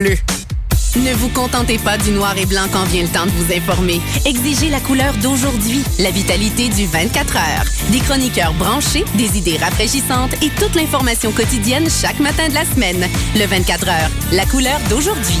Ne vous contentez pas du noir et blanc quand vient le temps de vous informer. Exigez la couleur d'aujourd'hui, la vitalité du 24 heures. Des chroniqueurs branchés, des idées rafraîchissantes et toute l'information quotidienne chaque matin de la semaine. Le 24 heures, la couleur d'aujourd'hui.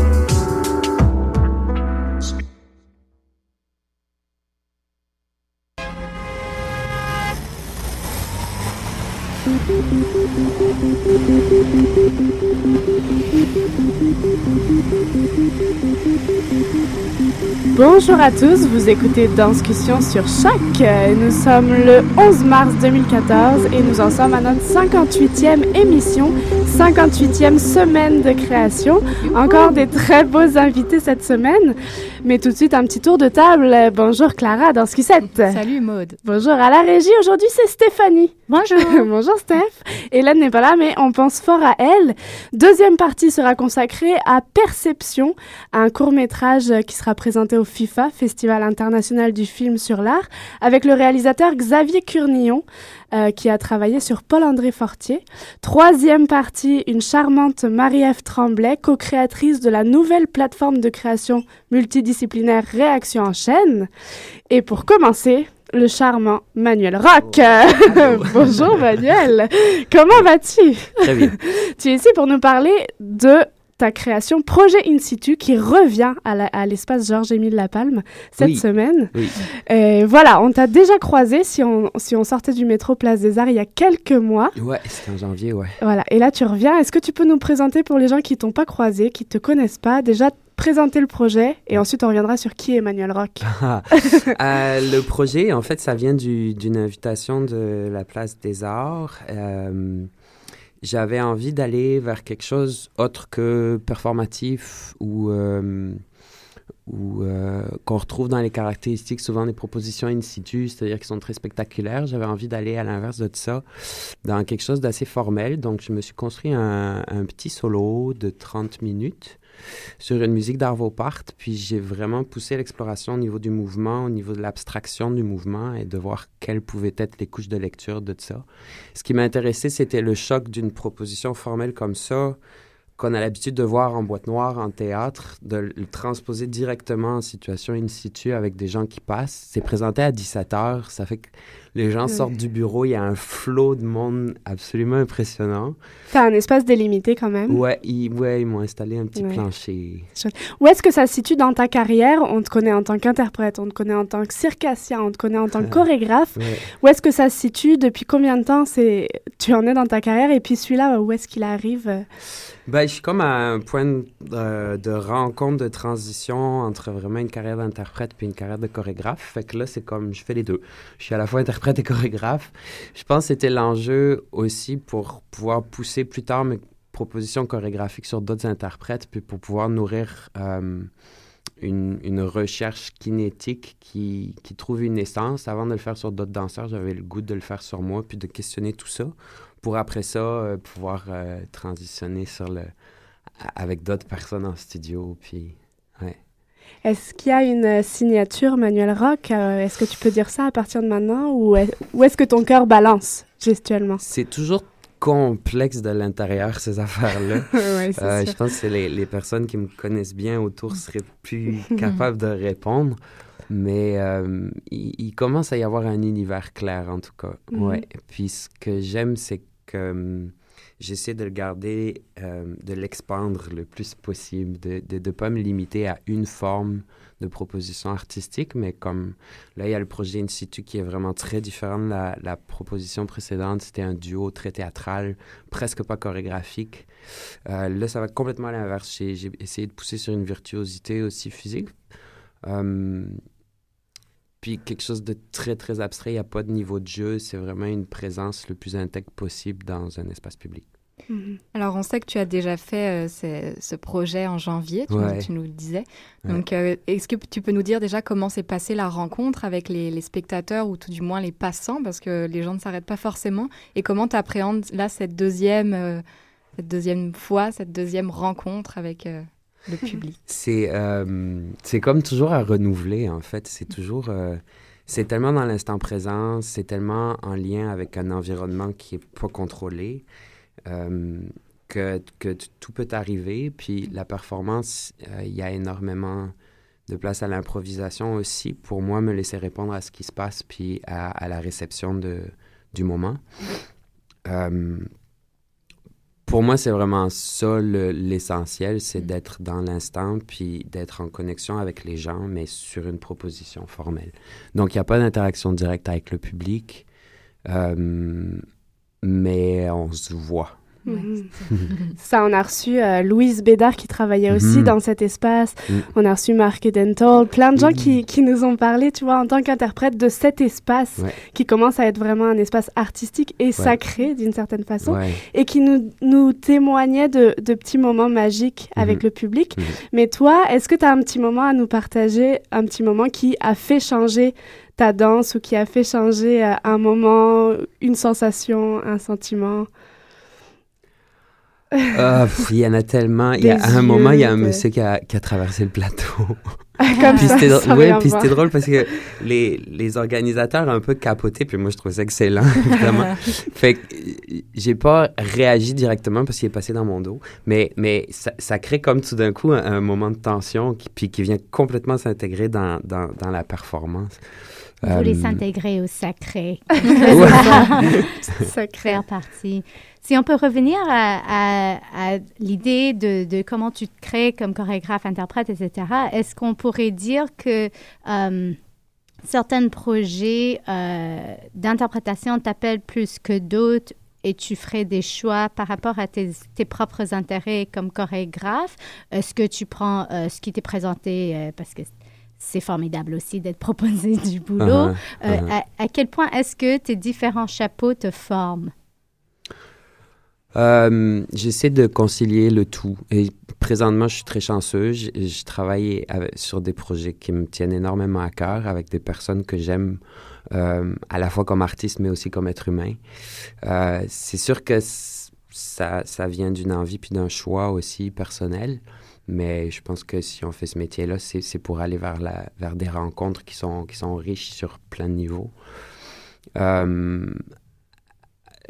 Bonjour à tous, vous écoutez Danscussion sur Choc. Nous sommes le 11 mars 2014 et nous en sommes à notre 58e émission, 58e semaine de création. Encore des très beaux invités cette semaine. Mais tout de suite, un petit tour de table. Bonjour Clara, Danscussette. Salut Maude. Bonjour à la régie. Aujourd'hui, c'est Stéphanie. Bonjour. Bonjour Steph. Hélène n'est pas là, mais on pense fort à elle. Deuxième partie sera consacrée à Perception, un court métrage qui sera présenté au FIFA, Festival international du film sur l'art, avec le réalisateur Xavier Curnillon, euh, qui a travaillé sur Paul-André Fortier. Troisième partie, une charmante Marie-Ève Tremblay, co-créatrice de la nouvelle plateforme de création multidisciplinaire Réaction en chaîne. Et pour commencer, le charmant Manuel Rock. Bonjour Manuel, comment vas-tu? Très bien. tu es ici pour nous parler de ta création Projet In situ qui revient à l'espace Georges-Émile Lapalme cette Oui. semaine. Oui. Et voilà, on t'a déjà croisé si on, si on sortait du métro Place des Arts il y a quelques mois. Ouais, c'était en janvier, ouais. Voilà, et là tu reviens. Est-ce que tu peux nous présenter pour les gens qui t'ont pas croisé, qui te connaissent pas, déjà présenter le projet et ensuite on reviendra sur qui est Emmanuel Rock. Euh, le projet, en fait, ça vient du- d'une invitation de la Place des Arts. Euh, J'avais envie d'aller vers quelque chose autre que performatif ou, euh, ou euh, qu'on retrouve dans les caractéristiques souvent des propositions in situ, c'est-à-dire qui sont très spectaculaires. J'avais envie d'aller à l'inverse de ça, dans quelque chose d'assez formel. Donc, je me suis construit un, un petit solo de 30 minutes sur une musique d'Arvo Part, puis j'ai vraiment poussé l'exploration au niveau du mouvement, au niveau de l'abstraction du mouvement et de voir quelles pouvaient être les couches de lecture de ça. Ce qui m'intéressait, c'était le choc d'une proposition formelle comme ça, qu'on a l'habitude de voir en boîte noire, en théâtre, de le transposer directement en situation in situ avec des gens qui passent. C'est présenté à 17 heures, ça fait que les gens Oui. sortent du bureau, il y a un flot de monde absolument impressionnant. T'as un espace délimité quand même. Ouais, ils, ouais, ils m'ont installé un petit Ouais. plancher. Où est-ce que ça se situe dans ta carrière? On te connaît en tant qu'interprète, on te connaît en tant que circassien, on te connaît en tant que chorégraphe. Ouais. Où est-ce que ça se situe? Depuis combien de temps c'est tu en es dans ta carrière? Et puis celui-là, où est-ce qu'il arrive? Ben, je suis comme à un point de, euh, de rencontre, de transition entre vraiment une carrière d'interprète puis une carrière de chorégraphe. Fait que là, c'est comme, je fais les deux. Je suis à la fois interprète et chorégraphe. Je pense que c'était l'enjeu aussi pour pouvoir pousser plus tard mes propositions chorégraphiques sur d'autres interprètes, puis pour pouvoir nourrir euh, une, une recherche kinétique qui, qui trouve une essence. Avant de le faire sur d'autres danseurs, j'avais le goût de le faire sur moi, puis de questionner tout ça, pour après ça euh, pouvoir euh, transitionner sur le, avec d'autres personnes en studio, puis ouais. Est-ce qu'il y a une euh, signature Manuel Rock Euh, Est-ce que tu peux dire ça à partir de maintenant Ou est- est-ce que ton cœur balance gestuellement? C'est toujours complexe de l'intérieur, ces affaires-là. Ouais, Euh, je pense que les, les personnes qui me connaissent bien autour seraient plus capables de répondre. Mais euh, il, il commence à y avoir un univers clair, en tout cas. Ouais. Puis ce que j'aime, c'est que hum, j'essaie de le garder, euh, de l'expandre le plus possible, de ne pas me limiter à une forme de proposition artistique, mais comme là, il y a le projet In qui est vraiment très différent de la, proposition précédente. C'était un duo très théâtral, presque pas chorégraphique. Euh, là, ça va complètement à l'inverse. J'ai j'ai essayé de pousser sur une virtuosité aussi physique. Euh, puis quelque chose de très, très abstrait. Il n'y a pas de niveau de jeu. C'est vraiment une présence le plus intègre possible dans un espace public. Mhm. Alors, on sait que tu as déjà fait euh, ce, ce projet en janvier, tu, Ouais. tu nous le disais. Ouais. Donc, euh, est-ce que tu peux nous dire déjà comment s'est passée la rencontre avec les, les spectateurs ou tout du moins les passants, parce que les gens ne s'arrêtent pas forcément, et comment tu appréhendes là cette deuxième, euh, cette deuxième fois, cette deuxième rencontre avec le public C'est euh, c'est comme toujours à renouveler, en fait. C'est toujours... euh, c'est tellement dans l'instant présent, c'est tellement en lien avec un environnement qui est pas contrôlé, euh, que, que tout peut arriver. Puis la performance, euh, il y a énormément de place à l'improvisation aussi, pour moi, me laisser répondre à ce qui se passe, puis à, à la réception de, du moment. Pour moi, c'est vraiment ça le- l'essentiel, c'est d'être dans l'instant, puis d'être en connexion avec les gens, mais sur une proposition formelle. Donc, il n'y a pas d'interaction directe avec le public, euh, mais on se voit. Mhm. Ça, on a reçu euh, Louise Bédard qui travaillait aussi Mhm. dans cet espace. Mhm. On a reçu Marc Dental, plein de gens qui, qui nous ont parlé, tu vois, en tant qu'interprète de cet espace Ouais. qui commence à être vraiment un espace artistique et sacré d'une certaine façon Ouais. et qui nous, nous témoignait de, de petits moments magiques avec Mhm. le public. Mais toi, est-ce que tu as un petit moment à nous partager, un petit moment qui a fait changer ta danse ou qui a fait changer euh, un moment, une sensation, un sentiment? Ah, pff, Il y en a tellement. Il y a, à un moment, il y a un de- monsieur qui a, qui a traversé le plateau. Comme puis c'était drôle- ouais, puis c'était drôle parce que les, les organisateurs ont un peu capoté, puis moi je trouvais ça excellent, évidemment. fait que j'ai pas réagi directement parce qu'il est passé dans mon dos, mais, mais ça, ça crée comme tout d'un coup un, un moment de tension qui, puis qui vient complètement s'intégrer dans, dans, dans la performance. Vous voulez Euh, s'intégrer au sacré. Sacré. Faire partie. Si on peut revenir à, à- à l'idée de, de comment tu te crées comme chorégraphe, interprète, etc., est-ce qu'on pourrait dire que euh, certains projets euh, d'interprétation t'appellent plus que d'autres et tu ferais des choix par rapport à tes, tes propres intérêts comme chorégraphe? Est-ce que tu prends euh, ce qui t'est présenté, euh, parce que c'est formidable aussi d'être proposé du boulot, Uh-huh, euh, uh-huh. à, à quel point est-ce que tes différents chapeaux te forment? Euh, J'essaie de concilier le tout. Et présentement, je suis très chanceux. Je, je travaille avec- sur des projets qui me tiennent énormément à cœur avec des personnes que j'aime euh, à la fois comme artiste, mais aussi comme être humain. C'est sûr que ça, ça vient d'une envie puis d'un choix aussi personnel. Mais je pense que si on fait ce métier-là, c'est pour aller vers, la, vers des rencontres qui sont, qui sont riches sur plein de niveaux. Euh,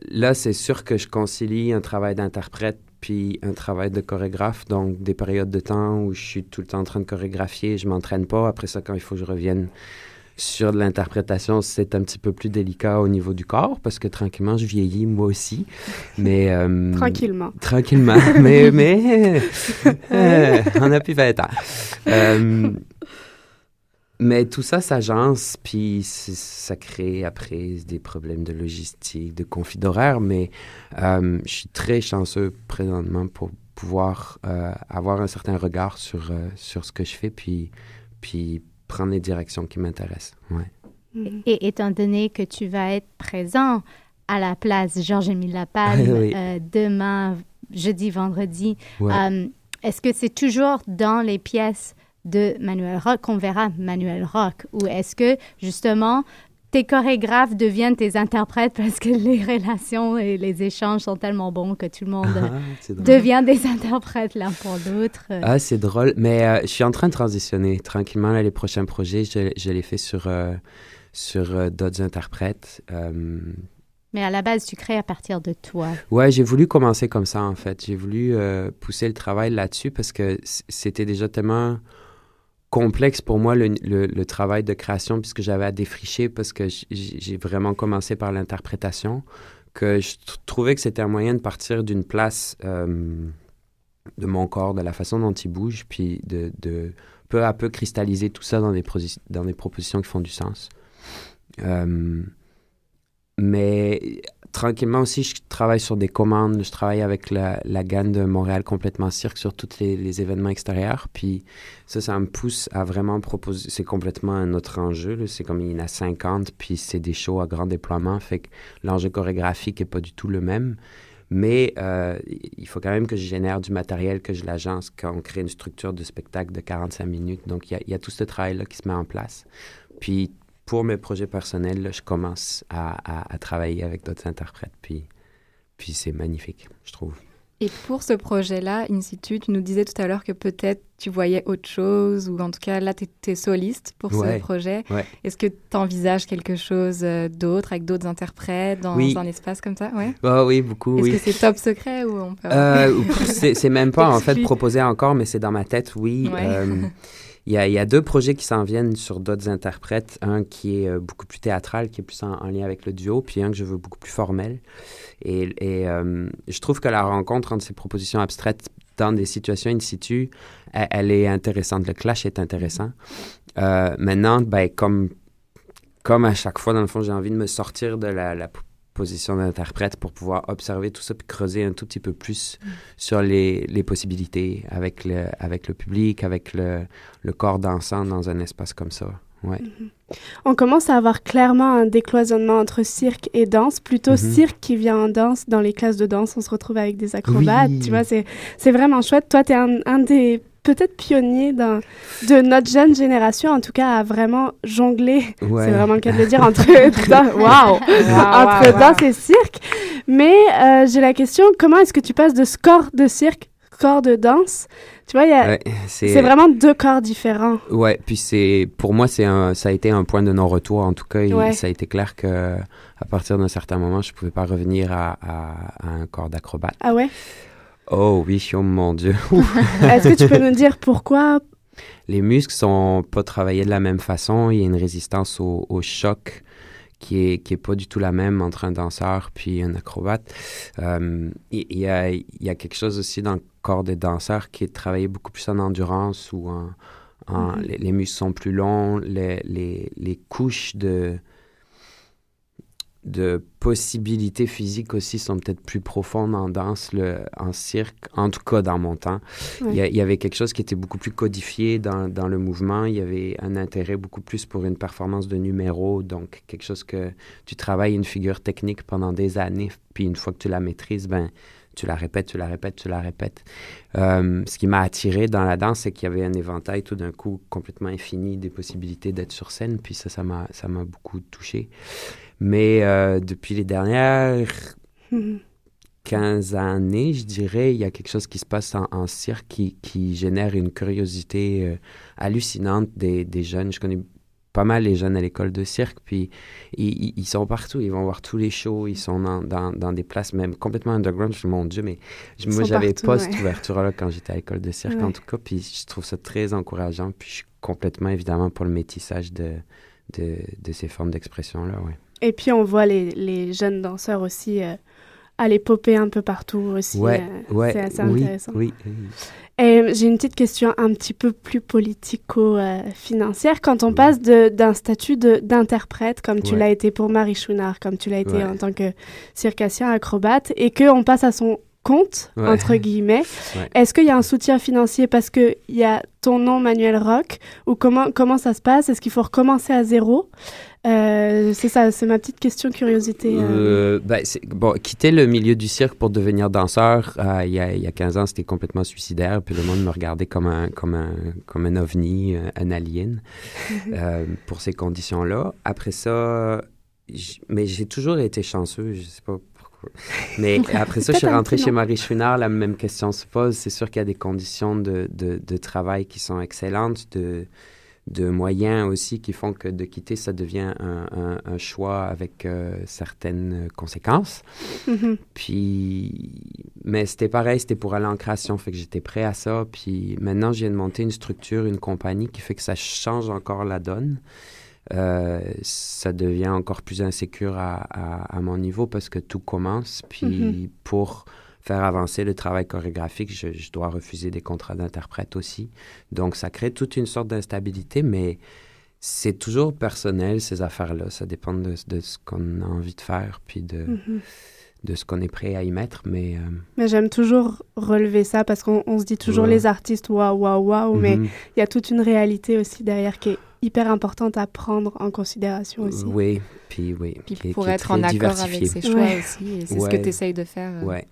là, c'est sûr que je concilie un travail d'interprète puis un travail de chorégraphe, donc des périodes de temps où je suis tout le temps en train de chorégraphier, je m'entraîne pas. Après ça, quand il faut que je revienne sur l'interprétation, c'est un petit peu plus délicat au niveau du corps parce que tranquillement, je vieillis moi aussi. Mais euh, Tranquillement. Tranquillement, mais mais euh, on a plus 20 ans. Euh, mais tout ça s'agence, puis ça crée après des problèmes de logistique, de conflit d'horaire, mais je suis très chanceux présentement pour pouvoir avoir un certain regard sur, sur ce que je fais, puis, puis prendre les directions qui m'intéressent. Ouais. Mhm. Et étant donné que tu vas être présent à la place Georges-Émile Lapalme Oui. euh, demain, jeudi, vendredi, Ouais. euh, est-ce que c'est toujours dans les pièces de Manuel Rock qu'on verra Manuel Rock? Ou est-ce que justement tes chorégraphes deviennent tes interprètes parce que les relations et les échanges sont tellement bons que tout le monde Ah, devient des interprètes l'un pour l'autre. Ah, c'est drôle. Mais euh, je suis en train de transitionner tranquillement. Là, les prochains projets, je, je les fais sur, euh, sur euh, d'autres interprètes. Mais à la base, tu crées à partir de toi. Ouais, j'ai voulu commencer comme ça, en fait. J'ai voulu pousser le travail là-dessus parce que c'était déjà tellement complexe pour moi le, travail de création puisque j'avais à défricher parce que j'ai vraiment commencé par l'interprétation que je trouvais que c'était un moyen de partir d'une place de mon corps, de la façon dont il bouge, puis de, peu à peu cristalliser tout ça dans des, propositions qui font du sens. Mais tranquillement aussi, je travaille sur des commandes. Je travaille avec la, la GAN de Montréal complètement cirque sur tous les, événements extérieurs. Puis ça, ça me pousse à vraiment proposer. C'est complètement un autre enjeu. C'est comme il y en a 50, puis c'est des shows à grand déploiement. Fait que l'enjeu chorégraphique n'est pas du tout le même. Mais euh, il faut quand même que je génère du matériel, que je l'agence quand on crée une structure de spectacle de 45 minutes. Donc, il y y a tout ce travail-là qui se met en place. Puis, pour mes projets personnels, je commence à, travailler avec d'autres interprètes. Puis, puis c'est magnifique, je trouve. Et pour ce projet-là, In situ, tu nous disais tout à l'heure que peut-être tu voyais autre chose, ou en tout cas, là, tu es, soliste pour ce projet. Est-ce que tu envisages quelque chose euh, d'autre, avec d'autres interprètes, dans un espace comme ça? Ouais? Bah oui, beaucoup, Est-ce que c'est top secret ou on peut... Euh, c'est même pas, en fait, proposé encore, mais c'est dans ma tête, oui. Euh, il y, a, deux projets qui s'en viennent sur d'autres interprètes. Un qui est euh, beaucoup plus théâtral, qui est plus en, lien avec le duo, puis un que je veux beaucoup plus formel. Et, euh, je trouve que la rencontre entre ces propositions abstraites dans des situations in situ, elle, est intéressante. Le clash est intéressant. Euh, maintenant, ben, comme, comme à chaque fois, dans le fond, j'ai envie de me sortir de la, la position d'interprète pour pouvoir observer tout ça puis creuser un tout petit peu plus mm. sur les, les, possibilités avec le, avec le public, avec le, le corps dansant dans un espace comme ça. Ouais. Mm-hmm. On commence à avoir clairement un décloisonnement entre cirque et danse, plutôt mm-hmm. cirque qui vient en danse. Dans les classes de danse, on se retrouve avec des acrobates, tu vois, c'est vraiment chouette. Toi, tu es un, un des peut-être pionnier de notre jeune génération, en tout cas, à vraiment jongler, c'est vraiment le cas de le dire, entre, wow, entre danse et cirque. Mais euh, j'ai la question, comment est-ce que tu passes de ce corps de cirque, corps de danse? Tu vois, c'est vraiment deux corps différents. Ouais, puis c'est pour moi c'est ça a été un point de non-retour en tout cas. Ça a été clair que à partir d'un certain moment, je pouvais pas revenir à, à un corps d'acrobate. Ah ouais? Oh oui, oh mon Dieu. Est-ce que tu peux nous dire pourquoi? Les muscles sont pas travaillés de la même façon. Il y a une résistance au, choc qui est, qui est pas du tout la même entre un danseur puis un acrobate. Euh, il, y a, il y a quelque chose aussi dans le corps des danseurs qui est travaillé beaucoup plus en endurance ou en, mm-hmm. les, les, muscles sont plus longs, les, les, les couches de de possibilités physiques aussi sont peut-être plus profondes en danse, le, en cirque, en tout cas dans mon temps. Il, y avait quelque chose qui était beaucoup plus codifié dans, dans, le mouvement. Il y avait un intérêt beaucoup plus pour une performance de numéro, donc quelque chose que tu travailles une figure technique pendant des années, puis une fois que tu la maîtrises, ben tu la répètes, tu la répètes, tu la répètes. Euh, ce qui m'a attiré dans la danse, c'est qu'il y avait un éventail tout d'un coup complètement infini des possibilités d'être sur scène, puis ça, ça m'a beaucoup touché. Mais euh, depuis les dernières 15 années, je dirais, il y a quelque chose qui se passe en, cirque qui, qui, génère une curiosité euh, hallucinante des, des, jeunes. Je connais pas mal les jeunes à l'école de cirque, puis ils, ils, sont partout, ils vont voir tous les shows, ils sont dans, dans, dans des places même complètement underground. Je mon Dieu, mais je, moi, j'avais pas cette ouverture-là quand j'étais à l'école de cirque, en tout cas, puis je trouve ça très encourageant, puis je suis complètement, évidemment, pour le métissage de, de, de ces formes d'expression-là, ouais. Et puis on voit les, les jeunes danseurs aussi euh, aller popper un peu partout aussi. Ouais, euh, ouais, c'est assez intéressant. Oui, Et j'ai une petite question un petit peu plus politico-financière. Quand on passe d'un statut d'interprète, comme tu l'as été pour Marie Chouinard, comme tu l'as été en tant que circassien acrobate, et qu'on passe à son compte, entre guillemets. Est-ce qu'il y a un soutien financier parce qu'il y a ton nom Manuel Rock ou comment, comment ça se passe? Est-ce qu'il faut recommencer à zéro? Euh, c'est ça, c'est ma petite question curiosité. Euh. Euh, ben, bon, quitter le milieu du cirque pour devenir danseur, il, y a, il, y a, 15 ans, c'était complètement suicidaire. Puis le monde me regardait comme un, comme un, comme un ovni, un alien, pour ces conditions-là. Après ça, mais j'ai toujours été chanceux, je sais pas. Mais après ça, je suis rentré chez Marie Chouinard, la même question se pose. C'est sûr qu'il y a des conditions de, de, de, travail qui sont excellentes, de de moyens aussi qui font que de quitter, ça devient un, choix avec euh, certaines conséquences. Mm-hmm. Puis, mais c'était pareil, c'était pour aller en création, fait que j'étais prêt à ça. Puis maintenant, je viens de monter une structure, une compagnie qui fait que ça change encore la donne. Euh, ça devient encore plus insécure à, à, mon niveau parce que tout commence. Puis mm-hmm. pour faire avancer le travail chorégraphique, je, dois refuser des contrats d'interprète aussi. Donc, ça crée toute une sorte d'instabilité, mais c'est toujours personnel, ces affaires-là. Ça dépend de, ce qu'on a envie de faire, puis de, mhm. de ce qu'on est prêt à y mettre. Mais, euh, mais j'aime toujours relever ça parce qu'on se dit toujours les artistes, waouh, waouh, waouh, mais mhm. il y a toute une réalité aussi derrière qui est hyper importante à prendre en considération aussi. Oui, puis oui. Puis pour être en accord avec ses choix aussi, c'est ce que tu essayes de faire. Euh. Ouais.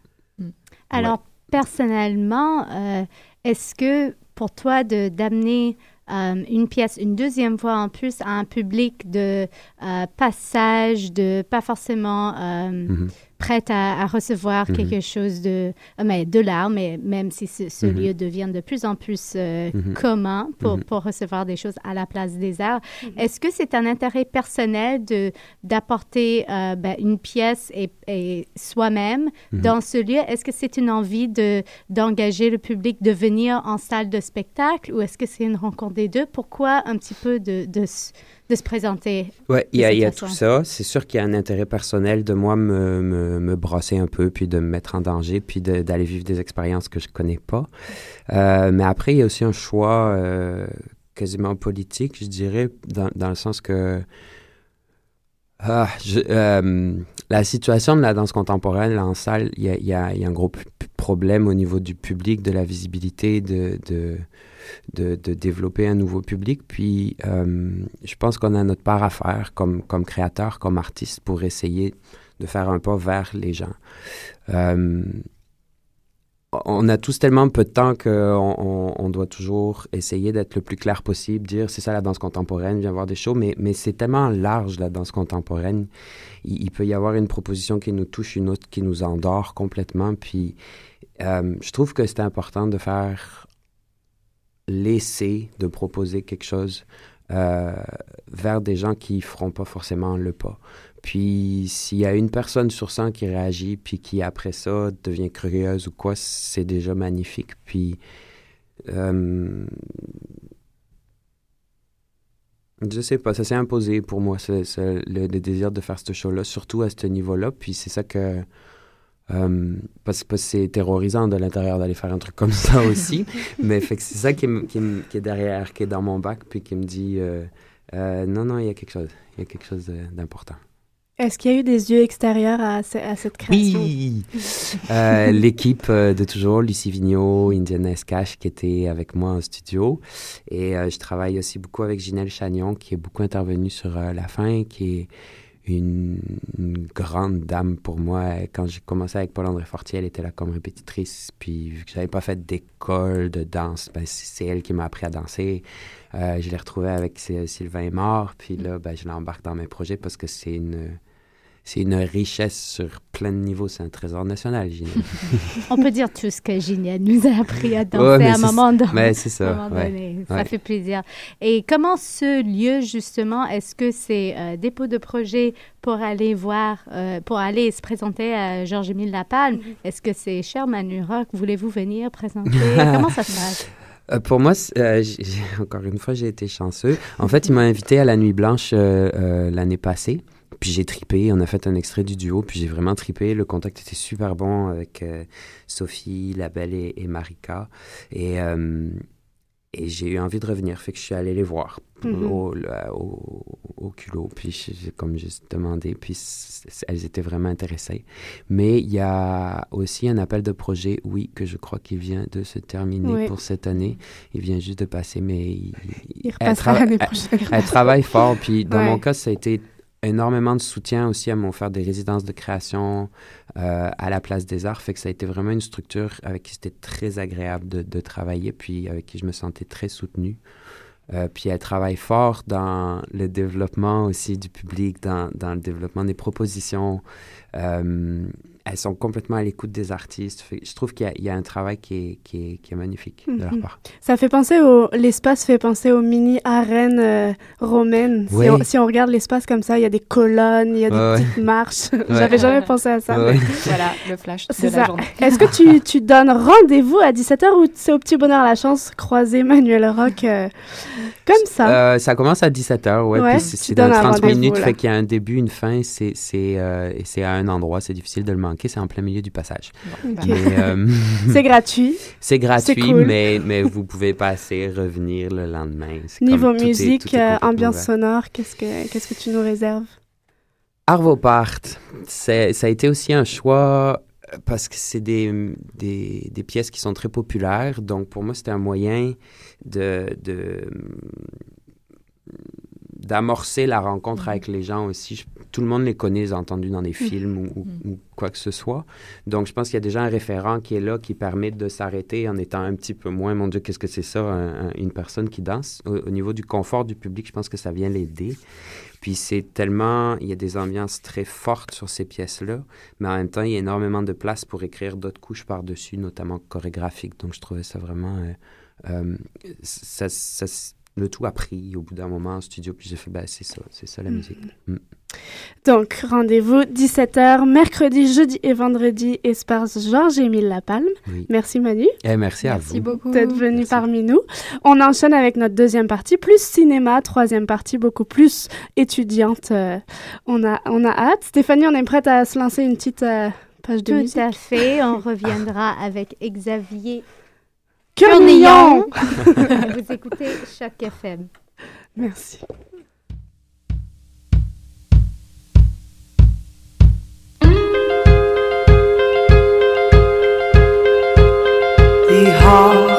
Alors, personnellement, euh, est-ce que pour toi, d'amener euh, une pièce une deuxième fois en plus à un public de euh, passage, de pas forcément mm-hmm prête à, recevoir mhm. quelque chose de, euh, mais de l'art, mais même si ce, mhm. lieu devient de plus en plus euh, mhm. commun pour, pour, recevoir des choses à la place des arts, est-ce que c'est un intérêt personnel de d'apporter euh, ben, une pièce et, et soi-même dans ce lieu? Est-ce que c'est une envie de d'engager le public de venir en salle de spectacle ou est-ce que c'est une rencontre des deux? Pourquoi un petit peu de, de de se présenter. Oui, il y, a tout ça. C'est sûr qu'il y a un intérêt personnel de moi me, me, me, brosser un peu, puis de me mettre en danger, puis d'aller vivre des expériences que je connais pas. Euh, mais après, il y a aussi un choix euh, quasiment politique, je dirais, dans, dans le sens que ah, euh, la situation de la danse contemporaine en salle, il y a, y, a, y a, un gros problème au niveau du public, de la visibilité, de, de de, développer un nouveau public. Puis, euh, je pense qu'on a notre part à faire comme, comme créateur, comme artiste, pour essayer de faire un pas vers les gens. Euh, on a tous tellement peu de temps qu'on on, doit toujours essayer d'être le plus clair possible, dire c'est ça la danse contemporaine, viens voir des shows, mais, mais c'est tellement large la danse contemporaine. Il, peut y avoir une proposition qui nous touche, une autre qui nous endort complètement. Puis euh, je trouve que c'est important de faire laisser de proposer quelque chose euh, vers des gens qui feront pas forcément le pas. Puis s'il y a une personne sur 100 qui réagit, puis qui après ça devient curieuse ou quoi, c'est déjà magnifique. Puis euh, je sais pas, ça s'est imposé pour moi, le, le, désir de faire ce show-là, surtout à ce niveau-là. Puis c'est ça que euh, parce, que c'est terrorisant de l'intérieur d'aller faire un truc comme ça aussi. mais c'est ça qui, qui, qui, est derrière, qui est dans mon bac, puis qui me dit euh, euh, non, non, il y a quelque chose. Il y a quelque chose d'important. Est-ce qu'il y a eu des yeux extérieurs à, cette création? Oui! L'équipe de toujours, Lucie Vigneault, Indiana Escache, qui était avec moi en studio. Et je travaille aussi beaucoup avec Ginelle Chagnon, qui est beaucoup intervenue sur la fin, qui est une, grande dame pour moi. Quand j'ai commencé avec Paul-André Fortier, elle était là comme répétitrice. Puis vu que j'avais pas fait d'école de danse, ben, c'est elle qui m'a appris à danser. Euh, je l'ai retrouvée avec Sylvain Mort. Puis là, ben, je l'embarque dans mes projets parce que c'est une c'est une richesse sur plein de niveaux. C'est un trésor national, Ginette. On peut dire tout ce que Ginette nous a appris à danser à un moment donné. Mais c'est ça. Ça fait plaisir. Et comment ce lieu, justement, est-ce que c'est euh, dépôt de projet pour aller voir, euh, pour aller se présenter à Georges-Émile Lapalme? Mm-hmm. Est-ce que c'est cher Manu Rock? Voulez-vous venir présenter? comment ça se passe? Euh, pour moi, encore une fois, j'ai été chanceux. En fait, il m'a invité à la Nuit Blanche l'année passée. Puis j'ai tripé, on a fait un extrait du duo, puis j'ai vraiment tripé. Le contact était super bon avec euh, Sophie, Labelle et, et Marika. Et, euh, et j'ai eu envie de revenir, fait que je suis allé les voir mm-hmm. au, au, au, culot. Puis j'ai comme juste demandé, puis elles étaient vraiment intéressées. Mais il y a aussi un appel de projet, oui, que je crois qu'il vient de se terminer pour cette année. Il vient juste de passer, mais il, il elle, prochaine. elle, travaille fort. Puis dans mon cas, ça a été énormément de soutien aussi à m'ont faire des résidences de création euh, à la place des arts. Fait que ça a été vraiment une structure avec qui c'était très agréable de, travailler, puis avec qui je me sentais très soutenu. Euh, puis elle travaille fort dans le développement aussi du public, dans, dans le développement des propositions. Euh, elles sont complètement à l'écoute des artistes. je trouve qu'il y, a un travail qui est, qui est, magnifique de leur mhm. part. Ça fait penser au... L'espace fait penser aux mini-arènes euh, romaines. Si, on, regarde l'espace comme ça, il y a des colonnes, il y a des petites marches. J'avais jamais pensé à ça. Voilà, le flash de la journée. Est-ce que tu, tu donnes rendez-vous à 17h ou c'est au petit bonheur la chance croiser Manuel Rock euh, comme ça? Euh, ça commence à 17h, ouais. c'est dans 30 minutes, fait qu'il y a un début, une fin, c'est c'est à un endroit, c'est difficile de le manquer c'est en plein milieu du passage. Euh, c'est gratuit. C'est gratuit, mais, mais vous pouvez passer, revenir le lendemain. Niveau musique, ambiance sonore, qu'est-ce que, qu'est-ce que tu nous réserves? Arvo Part, ça a été aussi un choix euh, parce que c'est des, des, des, pièces qui sont très populaires. Donc, pour moi, c'était un moyen de, de d'amorcer la rencontre mhm. avec les gens aussi. Tout le monde les connaît, les a entendus dans des films ou, mhm. ou, quoi que ce soit. Donc, je pense qu'il y a déjà un référent qui est là, qui permet de s'arrêter en étant un petit peu moins, mon Dieu, qu'est-ce que c'est ça, une personne qui danse. Au, niveau du confort du public, je pense que ça vient l'aider. Puis c'est tellement, il y a des ambiances très fortes sur ces pièces-là, mais en même temps, il y a énormément de place pour écrire d'autres couches par-dessus, notamment chorégraphiques. Donc, je trouvais ça vraiment... Euh, euh, ça, ça le tout a pris au bout d'un moment en studio, puis j'ai fait, ben, c'est ça, c'est ça la musique. Mm. Donc, rendez-vous 17h, mercredi, jeudi et vendredi, Espace Georges-Émile Lapalme. Merci Manu. Et eh, merci, à vous. beaucoup. D'être venu parmi nous. On enchaîne avec notre deuxième partie, plus cinéma, troisième partie, beaucoup plus étudiante. Euh, on, a, on a hâte. Stéphanie, on est prête à se lancer une petite euh, page de musique. Tout à fait. On reviendra avec Xavier Cornillon. Vous écoutez Choc FM. Merci. The heart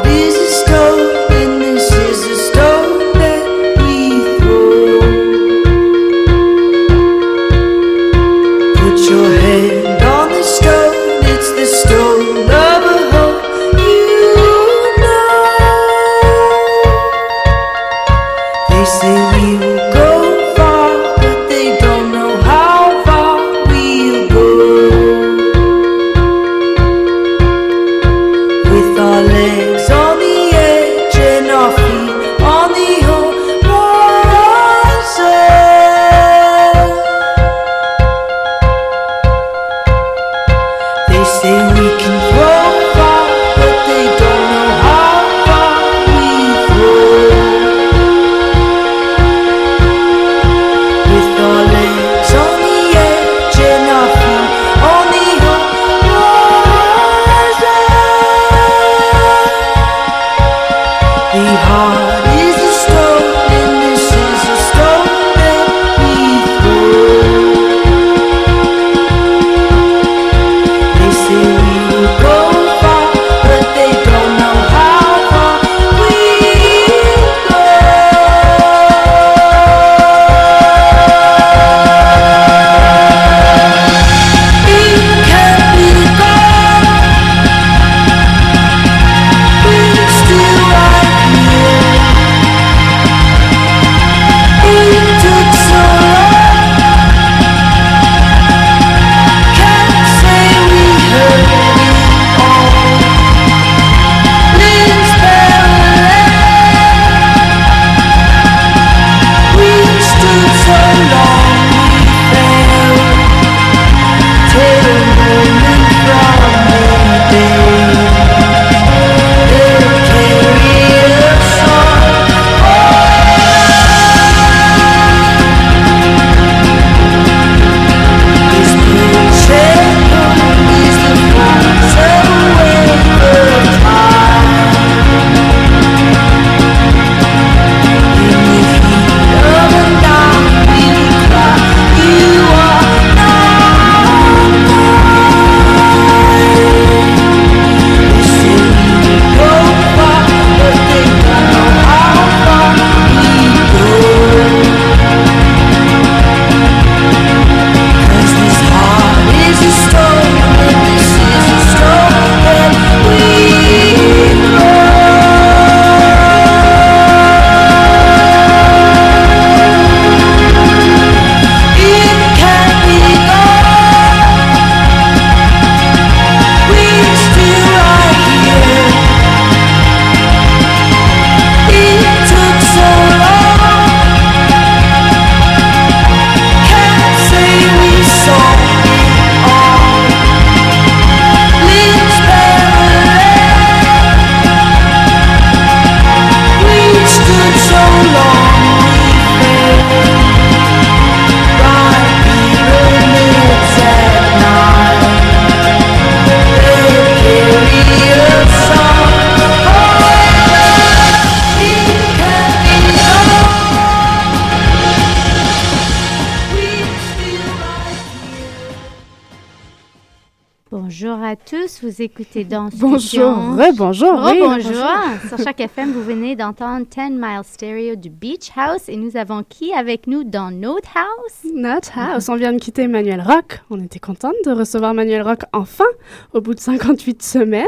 vous écoutez Danse Bonjour, bonjour, oui, bonjour. Sur chaque FM, vous venez d'entendre 10 Mile Stereo du Beach House et nous avons qui avec nous dans Note House? Note House, on vient de quitter Manuel Rock. On était contente de recevoir Manuel Rock enfin, au bout de 58 semaines.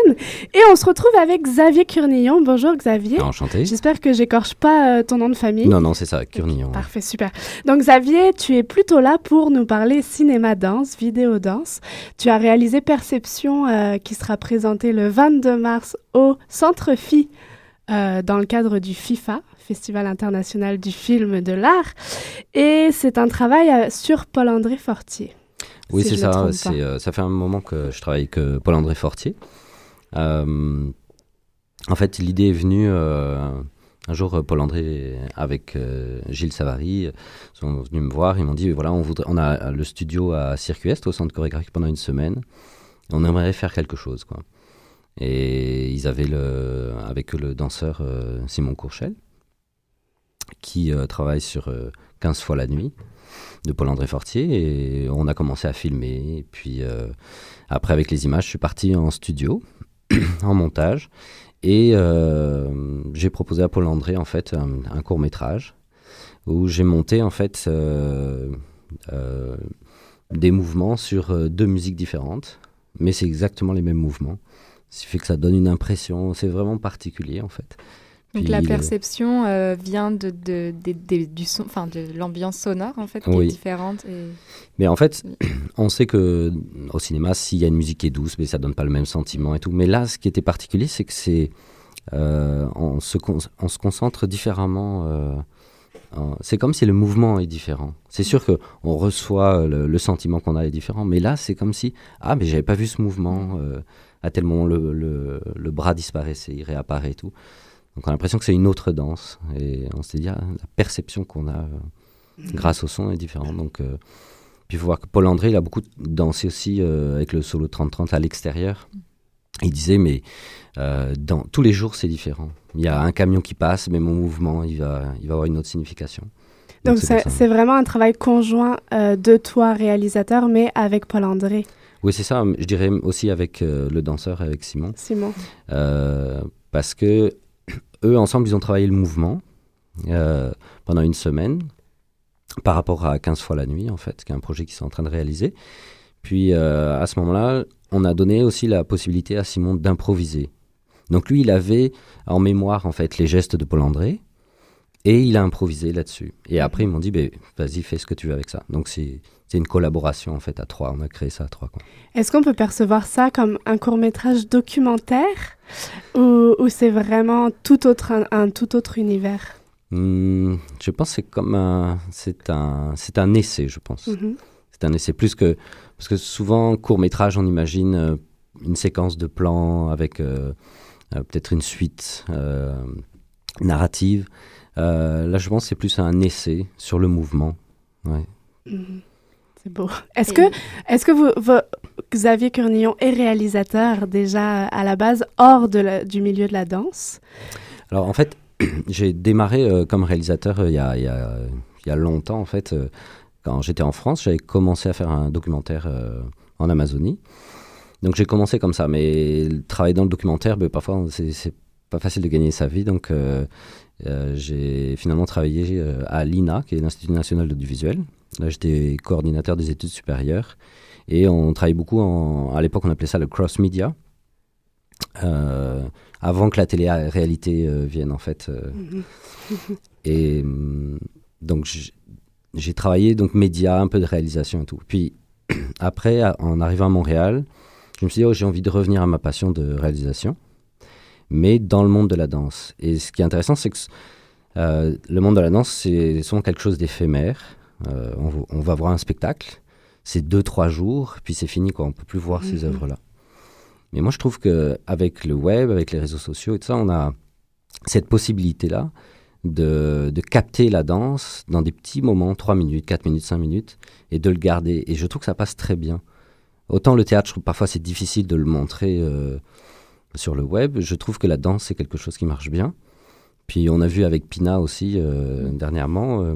Et on se retrouve avec Xavier Curnillon. Bonjour Xavier. Enchanté. J'espère que j'écorche pas euh, ton nom de famille. Non, non, c'est ça, Curnillon. Parfait, super. Donc Xavier, tu es plutôt là pour nous parler cinéma-danse, vidéo-danse. Tu as réalisé Perception euh, qui sera présenté le 22 mars au Centre Phi euh, dans le cadre du FIFA, Festival international du film de l'art. Et c'est un travail euh, sur Paul-André Fortier. Oui, si c'est ça. euh, ça fait un moment que je travaille avec Paul-André Fortier. Euh, en fait, l'idée est venue un jour. Paul-André avec Gilles Savary sont venus me voir. Ils m'ont dit voilà, on, voudrait, on a le studio à Circuit Est, au centre chorégraphique, pendant une semaine. On aimerait faire quelque chose, quoi. Et ils avaient le, avec eux le danseur euh, Simon Courchel, qui euh, travaille sur euh, 15 fois la nuit de Paul-André Fortier. Et on a commencé à filmer. Et puis euh, après, avec les images, je suis parti en studio, en montage. Et j'ai proposé à Paul-André, en fait, un, un court métrage où j'ai monté, en fait, des mouvements sur deux musiques différentes. Mais c'est exactement les mêmes mouvements. Ce qui fait que ça donne une impression, c'est vraiment particulier en fait. Donc Puis la perception euh, vient de, de, de- de- du son, enfin de l'ambiance sonore en fait qui Oui. est différente. Et... Mais en fait, on sait que au cinéma, s'il y a une musique qui est douce, mais ça donne pas le même sentiment et tout. Mais là, ce qui était particulier, c'est que c'est euh, on, se con- on se concentre différemment. Euh, en- c'est comme si le mouvement est différent. C'est sûr que on reçoit le, le sentiment qu'on a est différent, mais là, c'est comme si ah, mais j'avais pas vu ce mouvement. euh, à tel moment, le, le, le bras disparaissait, il réapparaît et tout. Donc on a l'impression que c'est une autre danse. Et on s'est dit, ah, la perception qu'on a euh, grâce au son est différente. Donc, euh, puis il faut voir que Paul André, il a beaucoup dansé aussi euh, avec le solo 30-30 à l'extérieur. Il disait, mais euh, dans, tous les jours, c'est différent. Il y a un camion qui passe, mais mon mouvement, il va, il va avoir une autre signification. Donc c'est vraiment un travail conjoint euh, de toi, réalisateur, mais avec Paul-André. Oui, c'est ça. Je dirais aussi avec euh, le danseur, avec Simon. Simon. Euh, parce que eux, ensemble, ils ont travaillé le mouvement pendant une semaine par rapport à 15 fois la nuit, en fait, qui est un projet qu'ils sont en train de réaliser. Puis, à ce moment-là, on a donné aussi la possibilité à Simon d'improviser. Donc, lui, il avait en mémoire, en fait, les gestes de Paul-André et il a improvisé là-dessus. Et après, ils m'ont dit, ben, vas-y, fais ce que tu veux avec ça. Donc, c'est c'est une collaboration, en fait, à trois. On a créé ça à trois. Est-ce qu'on peut percevoir ça comme un court métrage documentaire ou, ou c'est vraiment tout autre, un, un tout autre univers? Hmm, je pense que c'est comme un, c'est un, c'est un essai, je pense. Mhm. C'est un essai plus que parce que souvent court métrage, on imagine euh, une séquence de plans avec euh, peut-être une suite euh, narrative. Euh, là, je pense que c'est plus un essai sur le mouvement. Ouais. Mhm. C'est beau. Est-ce que, est-ce que vous, vo- Xavier Curnillon est réalisateur déjà à la base hors de la- du milieu de la danse? Alors en fait, j'ai démarré euh, comme réalisateur euh, il y, a, il y a- il y a longtemps en fait. euh, quand j'étais en France, j'avais commencé à faire un documentaire euh, en Amazonie. Donc j'ai commencé comme ça, mais travailler dans le documentaire, ben, parfois c'est pas facile de gagner sa vie. Donc euh, euh, j'ai finalement travaillé euh, à l'INA, qui est l'Institut national de l'audiovisuel. Là j'étais coordinateur des études supérieures et on travaillait beaucoup. En, à l'époque on appelait ça le cross media. Euh, avant que la télé-réalité vienne en fait. euh. Et hum, donc j'ai travaillé donc média, un peu de réalisation et tout. Puis après, en arrivant à Montréal, je me suis dit oh, j'ai envie de revenir à ma passion de réalisation, mais dans le monde de la danse. Et ce qui est intéressant, c'est que euh, le monde de la danse, c'est souvent quelque chose d'éphémère. Euh, on, va- on va voir un spectacle, c'est deux trois jours, puis c'est fini quoi. On peut plus voir ces Mhm. œuvres-là. Mais moi, je trouve que avec le web, avec les réseaux sociaux et tout ça, on a cette possibilité-là de, de capter la danse dans des petits moments, 3 minutes, 4 minutes, 5 minutes, et de le garder. Et je trouve que ça passe très bien. Autant le théâtre, je trouve parfois c'est difficile de le montrer euh, sur le web. Je trouve que la danse, c'est quelque chose qui marche bien. Puis on a vu avec Pina aussi euh, dernièrement, euh,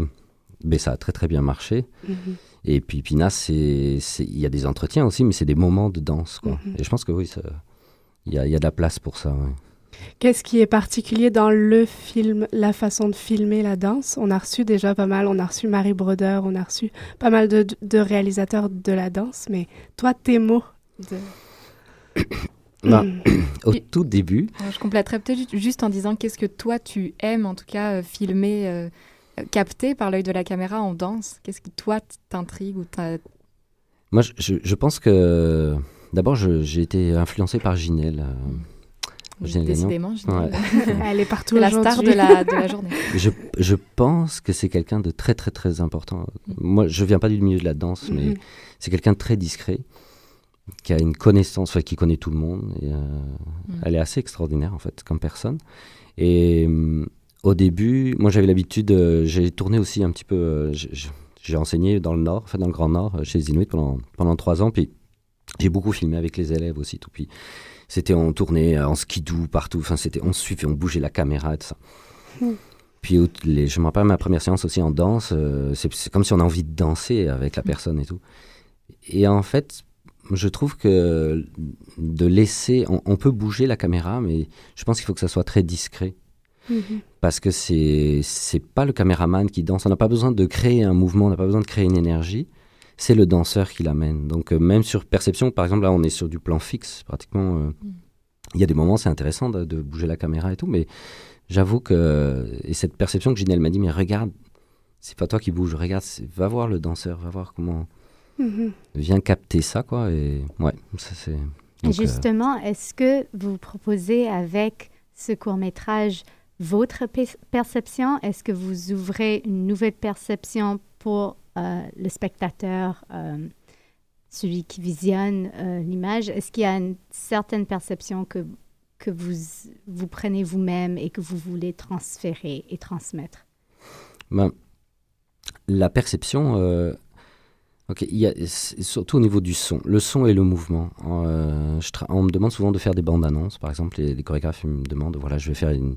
mais ça a très très bien marché. Mhm. Et puis Pina, c'est, il y a des entretiens aussi, mais c'est des moments de danse. Quoi. Mhm. Et je pense que oui, il y a, y a, de la place pour ça. Ouais. Qu'est-ce qui est particulier dans le film, la façon de filmer la danse? On a reçu déjà pas mal, on a reçu Marie Broder, on a reçu pas mal de, de réalisateurs de la danse, mais toi, tes mots de... bah, au tout début. Je compléterais peut-être juste en disant qu'est-ce que toi tu aimes en tout cas euh, filmer, euh, capter par l'œil de la caméra en danse? Qu'est-ce qui toi t'intrigue ou Moi, je, pense que d'abord j'ai été influencé par Ginelle. Euh, Décidément. Ouais. Elle est partout la star de la, de la journée. je, je pense que c'est quelqu'un de très très très important. Moi, je viens pas du milieu de la danse, mais mm -hmm. c'est quelqu'un de très discret qui a une connaissance, enfin, qui connaît tout le monde. Et, euh, mmh. Elle est assez extraordinaire, en fait, comme personne. Et euh, au début, moi, j'avais l'habitude, euh, j'ai tourné aussi un petit peu, euh, j'ai enseigné dans le Nord, enfin, dans le Grand Nord, chez les Inuits pendant, pendant trois ans. Puis j'ai beaucoup filmé avec les élèves aussi, tout. Puis c'était, on tournait en skidoo partout, enfin, c'était, on suivait, on bougeait la caméra et tout ça. Mmh. Puis les, je me rappelle ma première séance aussi en danse, c'est comme si on a envie de danser avec la personne et tout. Et en fait, je trouve que de laisser, on, on, peut bouger la caméra, mais je pense qu'il faut que ça soit très discret. -hmm. Parce que c'est c'est pas le caméraman qui danse. On n'a pas besoin de créer un mouvement, on n'a pas besoin de créer une énergie. C'est le danseur qui l'amène. Donc euh, même sur perception, par exemple, là on est sur du plan fixe, pratiquement. Euh, il mm. y a des moments c'est intéressant de, de, bouger la caméra et tout, mais j'avoue que et cette perception que Ginelle m'a dit, mais regarde, c'est pas toi qui bouge, regarde, va voir le danseur, va voir comment. Mm -hmm. Viens capter ça, quoi. Et ouais, ça c'est. Justement, euh... est-ce que vous proposez avec ce court-métrage votre perception Est-ce que vous ouvrez une nouvelle perception pour le spectateur, euh, celui qui visionne euh, l'image. Est-ce qu'il y a une certaine perception que, que vous, vous prenez vous-même et que vous voulez transférer et transmettre? Ben, La perception Ok, il y a, surtout au niveau du son, le son et le mouvement. Euh, je on me demande souvent de faire des bandes annonces, par exemple, les, chorégraphes me demandent, voilà, je vais faire une,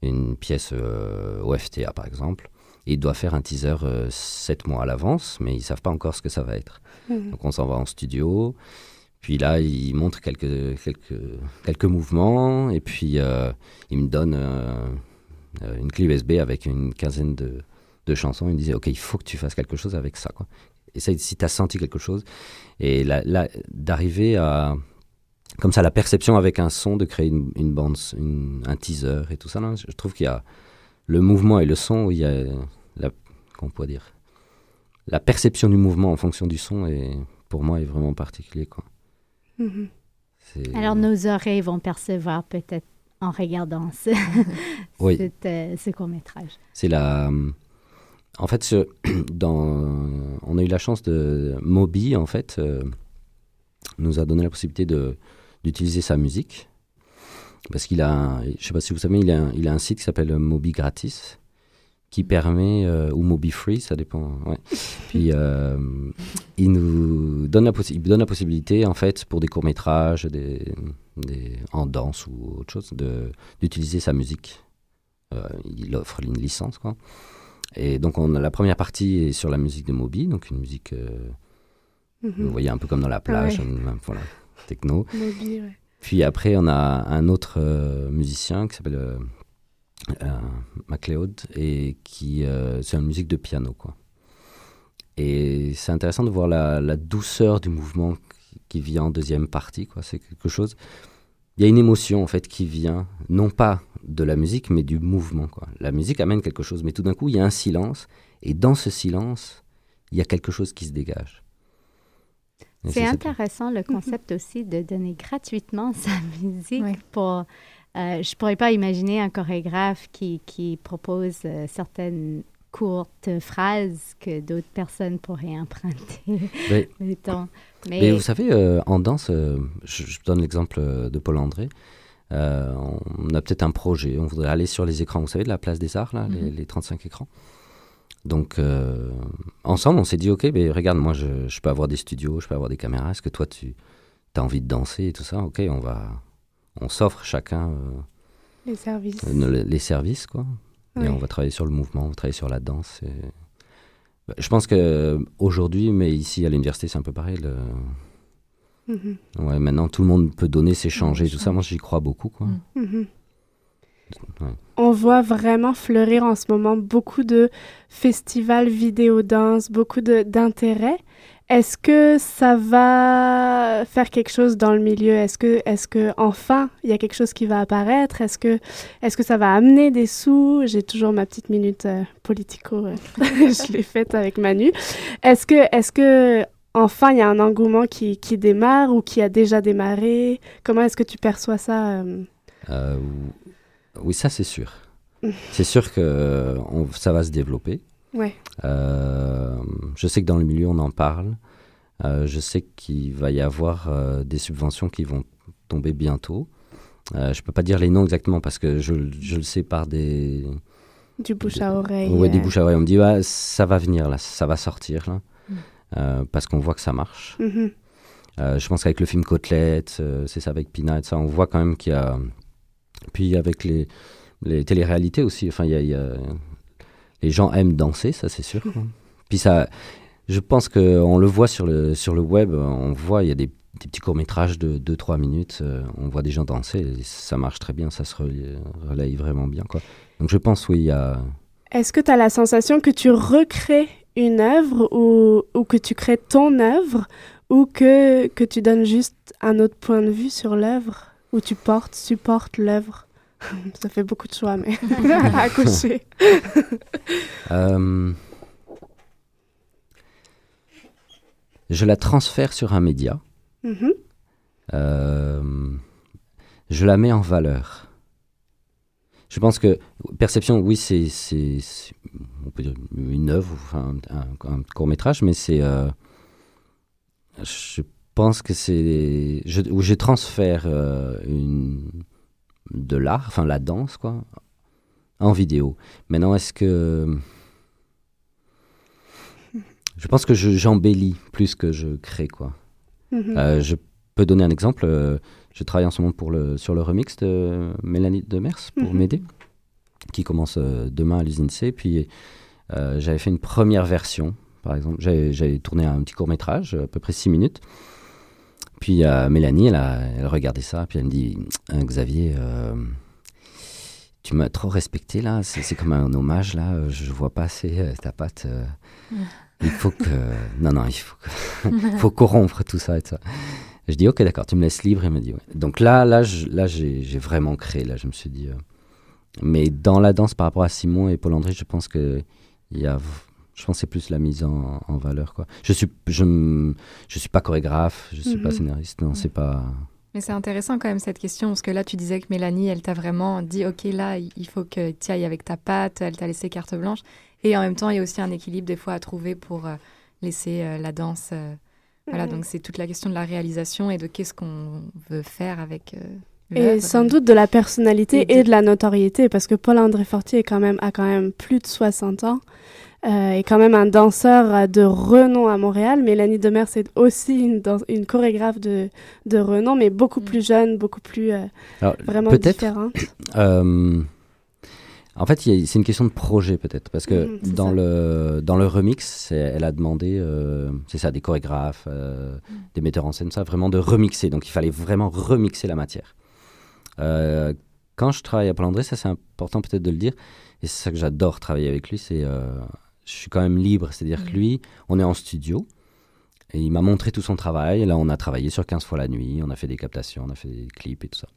une pièce euh, au FTA, par exemple, et ils doivent faire un teaser euh, sept mois à l'avance, mais ils savent pas encore ce que ça va être. Mmh. Donc on s'en va en studio, puis là ils montrent quelques quelques quelques mouvements, et puis euh, ils me donnent une clé USB avec une quinzaine de de chansons, ils me disaient, OK, il faut que tu fasses quelque chose avec ça. Quoi essaye si tu as senti quelque chose. Et là, là d'arriver à, comme ça, la perception avec un son, de créer une, une bande, une, un teaser et tout ça. Là, je trouve qu'il y a le mouvement et le son, il y a la, qu'on peut dire, la perception du mouvement en fonction du son, et pour moi, est vraiment particulier. Quoi. Mm -hmm. Alors, nos oreilles vont percevoir peut-être en regardant ce, oui. cet, euh, ce court-métrage. C'est la en fait, ce, dans, on a eu la chance de Moby, en fait, euh, nous a donné la possibilité de d'utiliser sa musique parce qu'il a, un, je sais pas si vous savez, il a un, il a un site qui s'appelle Moby Gratis qui permet euh, ou Moby Free, ça dépend. Ouais. Puis euh, il nous donne la, il donne la possibilité, en fait, pour des courts métrages, des, des, en danse ou autre chose, de d'utiliser sa musique. il offre une licence, quoi. Et donc, on a la première partie est sur la musique de Moby, donc une musique, euh, mm -hmm. vous voyez, un peu comme dans la plage, ouais. voilà, techno. Moby, ouais. Puis après, on a un autre euh, musicien qui s'appelle euh, MacLeod, et qui, c'est une musique de piano, quoi. Et c'est intéressant de voir la, la, douceur du mouvement qui, vient en deuxième partie, quoi. C'est quelque chose. Il y a une émotion, en fait, qui vient, non pas de la musique, mais du mouvement. Quoi. La musique amène quelque chose, mais tout d'un coup, il y a un silence, et dans ce silence, il y a quelque chose qui se dégage. C'est intéressant le concept aussi de donner gratuitement sa musique oui. pour... Euh, je ne pourrais pas imaginer un chorégraphe qui, qui propose euh, certaines courtes phrases que d'autres personnes pourraient emprunter. Mais, mais, mais, vous savez, euh, en danse, je, je, donne l'exemple de Paul André, on a peut-être un projet, on voudrait aller sur les écrans, vous savez, de la place des arts, là, mm -hmm. les, les, 35 écrans. Donc, ensemble, on s'est dit, OK, mais regarde, moi, je, je, peux avoir des studios, je peux avoir des caméras. Est-ce que toi, tu as envie de danser et tout ça? OK, on va... On s'offre chacun... Euh, les services. les services, quoi. Et on va travailler sur le mouvement, on va travailler sur la danse. Et... Bah, Je pense que aujourd'hui, mais ici à l'université, c'est un peu pareil. le- Mhm. Ouais, maintenant, tout le monde peut donner, s'échanger, tout ça. Moi, j'y crois beaucoup. Quoi. Mhm. Ouais. On voit vraiment fleurir en ce moment beaucoup de festivals vidéo danse, beaucoup de- d'intérêt. Est-ce que ça va faire quelque chose dans le milieu? Est-ce que, est-ce que enfin il y a quelque chose qui va apparaître? Est-ce que, est-ce que ça va amener des sous? J'ai toujours ma petite minute euh, politico. euh, je l'ai faite avec Manu. Est-ce que, est-ce que enfin il y a un engouement qui, qui démarre ou qui a déjà démarré? Comment est-ce que tu perçois ça euh, oui, ça, c'est sûr. c'est sûr que on- ça va se développer. Ouais. Euh, je sais que dans le milieu, on en parle. Euh, je sais qu'il va y avoir euh, des subventions qui vont tomber bientôt. Je peux pas dire les noms exactement parce que je, je le sais par des, Du bouche à oreille. Ouais, des bouches à oreille. On me dit, ça va venir là, ça va sortir là. Euh, parce qu'on voit que ça marche. Mhm. Euh, je pense qu'avec le film Côtelette, c'est ça avec Pina et ça, on voit quand même qu'il y a. Puis avec les, les téléréalités aussi, enfin, il y a, il y a- les gens aiment danser, ça c'est sûr. Puis ça, je pense qu'on le voit sur le, sur le web, on voit, il y a des, petits courts-métrages de 2-3 minutes, euh, on voit des gens danser, ça marche très bien, ça se relaye, relaye vraiment bien. Quoi. Donc je pense, oui, il y a. Est-ce que tu as la sensation que tu recrées une œuvre ou, ou que tu crées ton œuvre ou que, que tu donnes juste un autre point de vue sur l'œuvre ou tu portes, supportes l'œuvre? Ça fait beaucoup de choix, mais à coucher. Euh, je la transfère sur un média. Mhm. Euh, je la mets en valeur. Je pense que perception, oui, c'est on peut dire une œuvre, enfin un, un court métrage, mais c'est euh, je pense que c'est je, où je transfère une de l'art, enfin la danse quoi, en vidéo. Maintenant, est-ce que je pense que je- j'embellis plus que je crée quoi. Mhm. Euh, je peux donner un exemple. euh, je travaille en ce moment pour le, sur le remix de Mélanie Demers pour m'aider, qui commence euh, demain à l'usine C. Puis j'avais fait une première version, par exemple. J'avais tourné un petit court métrage, à peu près six minutes. Puis euh, Mélanie, elle, a, elle regardait ça, puis elle me dit Euh, Xavier, euh, tu m'as trop respecté là, c'est comme un hommage là, je vois pas assez euh, ta patte. il faut que. Non, non, il faut, que... faut corrompre tout ça et tout ça. Je dis, ok, d'accord, tu me laisses libre. Il me dit, ouais. Donc là, là, je- là j'ai vraiment créé. Là, je me suis dit. Mais dans la danse, par rapport à Simon et Paul André, je pense que il y a. Je pense que c'est plus la mise en, en valeur, quoi. Je suis, je, je suis pas chorégraphe, je suis pas Mhm. scénariste, non, c'est pas. Mais c'est intéressant quand même cette question, parce que là, tu disais que Mélanie, elle t'a vraiment dit, OK, là, il faut que tu ailles avec ta patte, elle t'a laissé carte blanche. Et en même temps, il y a aussi un équilibre des fois à trouver pour euh, laisser euh, la danse. euh, Voilà, Mhm. donc c'est toute la question de la réalisation et de qu'est-ce qu'on veut faire avec euh, Et sans doute de la personnalité Et et de- de la notoriété, parce que Paul-André Fortier est quand même, a quand même plus de 60 ans, euh, est quand même un danseur euh, de renom à Montréal. Mélanie Demers c'est aussi une, dans- une chorégraphe de, de renom, mais beaucoup plus jeune, beaucoup plus euh, Alors, vraiment peut-être, différente. euh, en fait, c'est une question de projet peut-être, parce que c'est dans ça. le dans le remix, elle a demandé, euh, c'est ça, des chorégraphes, euh, des metteurs en scène, ça, vraiment de remixer. Donc, il fallait vraiment remixer la matière. Euh, quand je travaille à Paul André, ça c'est important peut-être de le dire, et c'est ça que j'adore travailler avec lui, c'est euh, je suis quand même libre, c'est-à-dire que lui, on est en studio. Et il m'a montré tout son travail. Et là, on a travaillé sur 15 fois la nuit. On a fait des captations, on a fait des clips et tout ça.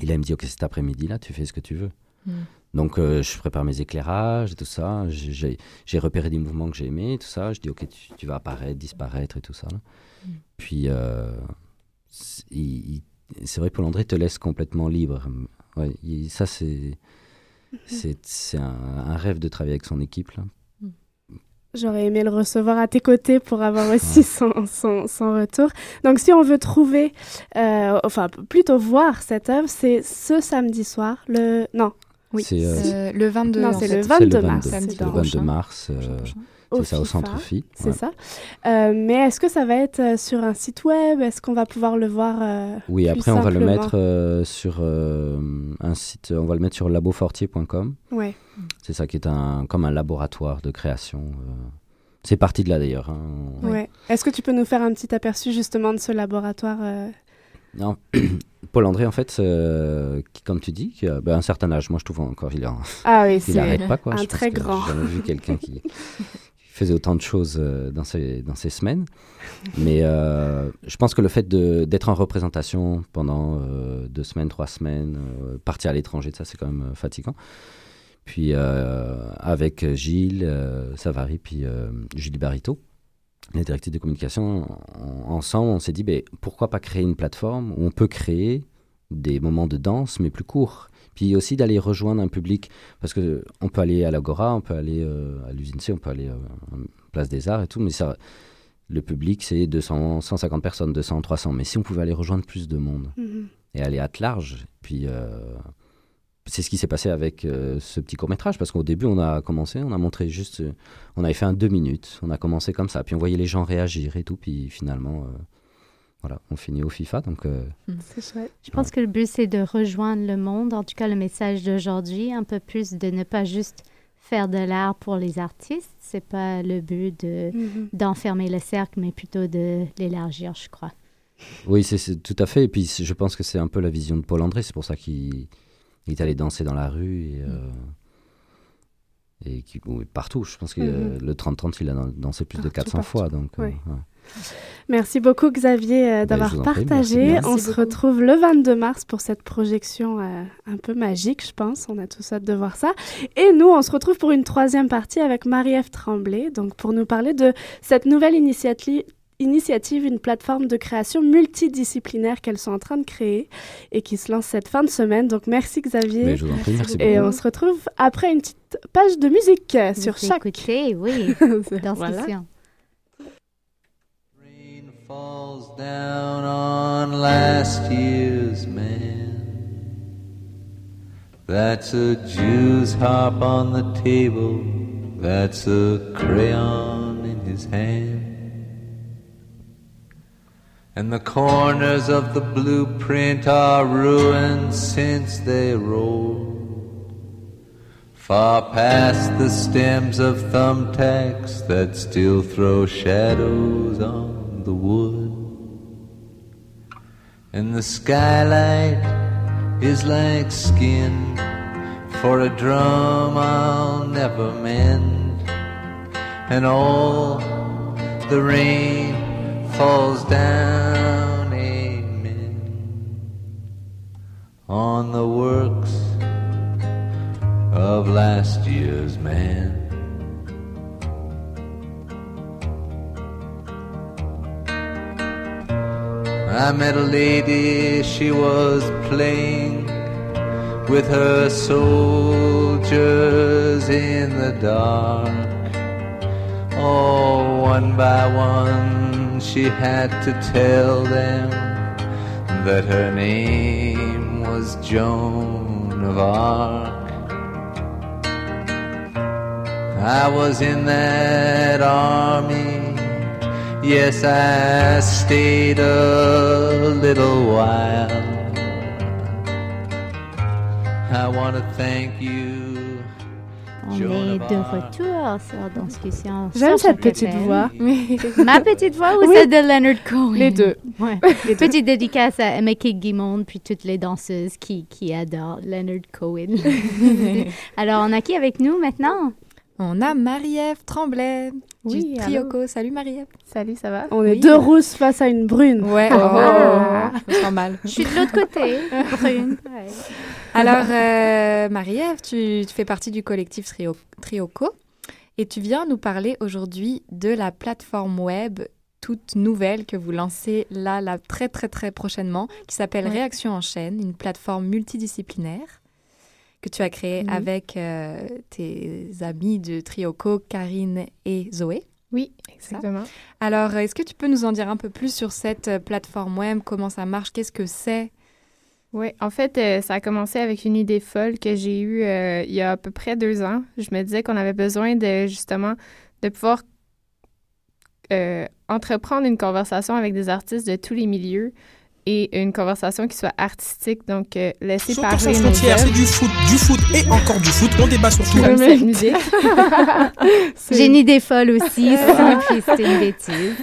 Et là, il me dit, OK, cet après-midi, là, tu fais ce que tu veux. Mm. Donc, euh, je prépare mes éclairages et tout ça. J'ai- repéré des mouvements que j'ai aimés et tout ça. Je dis, OK, tu, tu vas apparaître, disparaître et tout ça. là. Mm. Puis, euh, c'est vrai que Paul André te laisse complètement libre. Ouais, il- ça, c'est c'est c'est un, un rêve de travailler avec son équipe. Là. J'aurais aimé le recevoir à tes côtés pour avoir aussi son, son, son retour. Donc, si on veut trouver, euh, enfin, plutôt voir cette œuvre, c'est ce samedi soir, le... Non. Oui, C'est, euh, c'est le 22. Non, en c'est le C'est 22 le mars. 22, c'est c'est dans- le 22 mars. euh, Au c'est ça, au centre Phi. C'est ouais. ça. Euh, mais est-ce que ça va être euh, sur un site web? Est-ce qu'on va pouvoir le voir euh, Oui, après on va le mettre euh, sur un site, on va le mettre sur labofortier.com. Ouais. C'est ça qui est un, comme un laboratoire de création. c'est parti de là d'ailleurs. hein. Ouais. Est-ce que tu peux nous faire un petit aperçu justement de ce laboratoire Non, Paul André, en fait, euh, qui, comme tu dis, qui a ben, un certain âge, moi je trouve encore, il, a, Ah oui, pas. Quoi. un Je pense très que grand. J'ai jamais vu quelqu'un qui faisait autant de choses euh, dans ces, dans ces semaines. Mais euh, je pense que le fait d'être en représentation pendant euh, deux semaines, trois semaines, euh, partir à l'étranger, ça c'est quand même fatigant. Puis avec Gilles Savary, puis Julie Barito, les directrices de communication, en- ensemble, on s'est dit, ben, pourquoi pas créer une plateforme où on peut créer des moments de danse, mais plus courts. Puis aussi d'aller rejoindre un public, parce que on peut aller à l'Agora, on peut aller euh, à l'usine C, on peut aller euh, à Place des Arts et tout, mais ça, le public, c'est 200, 150 personnes, 200, 300. Mais si on pouvait aller rejoindre plus de monde Mhm. et aller à large, puis euh, c'est ce qui s'est passé avec euh, ce petit court métrage, parce qu'au début, on a commencé, on a montré juste, euh, on avait fait un deux minutes, on a commencé comme ça, puis on voyait les gens réagir et tout, puis finalement, euh, voilà, on finit au FIFA, donc euh, C'est chouette. Je pense que le but, c'est de rejoindre le monde. En tout cas, le message d'aujourd'hui, un peu plus de ne pas juste faire de l'art pour les artistes. C'est pas le but de Mhm. d'enfermer le cercle, mais plutôt de l'élargir, je crois. oui, c'est- c'est tout à fait, et puis je pense que c'est un peu la vision de Paul André, c'est pour ça qu'il il est allé danser dans la rue, et, euh, et qui, partout, je pense que euh, Mhm. le 30-30, il a dan- dansé plus de Partout, 400 fois, donc... euh, Ouais. Merci beaucoup Xavier euh, Ben, d'avoir prie, partagé. On se retrouve le 22 mars pour cette projection euh, un peu magique, je pense. On a tous hâte de voir ça. Et nous, on se retrouve pour une troisième partie avec Marie-Ève Tremblay, donc pour nous parler de cette nouvelle initiative initiative, une plateforme de création multidisciplinaire qu'elles sont en train de créer et qui se lance cette fin de semaine. Donc merci Xavier. Mais je vous en prie, merci Et beaucoup. on se retrouve après une petite page de musique sur chaque. écoutez, oui, dans Voilà. Falls down on last year's man. That's a Jew's harp on the table. That's a crayon in his hand. And the corners of the blueprint are ruined since they rolled. Far past the stems of thumbtacks that still throw shadows on the wood. And the skylight is like skin for a drum I'll never mend. And all the rain falls down, amen, on the works of last year's man. I met a lady, she was playing with her soldiers in the dark. Oh, one by one, she had to tell them that her name was Joan of Arc. I was in that army. Yes, I stayed a little while. I want to thank you. On est de retour sur Danscussion. J'aime cette petite FM. voix. Ma petite voix ou Oui. celle de Leonard Cohen? Les deux. Ouais. Les deux. Petite dédicace à Emma Guimond puis toutes les danseuses qui, qui adorent Leonard Cohen. Alors, on a qui avec nous maintenant? On a Marie-Ève Tremblay Oui, du allô. Trioco. Salut Marie-Ève. Salut, ça va? On est Oui. deux rousses face à une brune. Ouais, Oh. oh, je sens mal. Je suis de l'autre côté, brune. Alors, euh, Marie-Ève, tu, tu fais partie du collectif Trio- Trioco et tu viens nous parler aujourd'hui de la plateforme web toute nouvelle que vous lancez là, là très, très, très prochainement, qui s'appelle Ouais. Réaction en chaîne, une plateforme multidisciplinaire que tu as créée Mhm. avec euh, tes amis de Trioco, Karine et Zoé. Oui, Ça. exactement. Alors, est-ce que tu peux nous en dire un peu plus sur cette euh, plateforme web? Comment ça marche? Qu'est-ce que c'est? Oui, en fait, euh, ça a commencé avec une idée folle que j'ai eue euh, il y a à peu près deux ans. Je me disais qu'on avait besoin de justement de pouvoir euh, entreprendre une conversation avec des artistes de tous les milieux et une conversation qui soit artistique. Donc, euh, Soccer parler sans frontières, c'est du foot, du foot et encore du foot. On débat sur tout. Comme cette musique. J'ai une idée folle aussi, c'était une bêtise.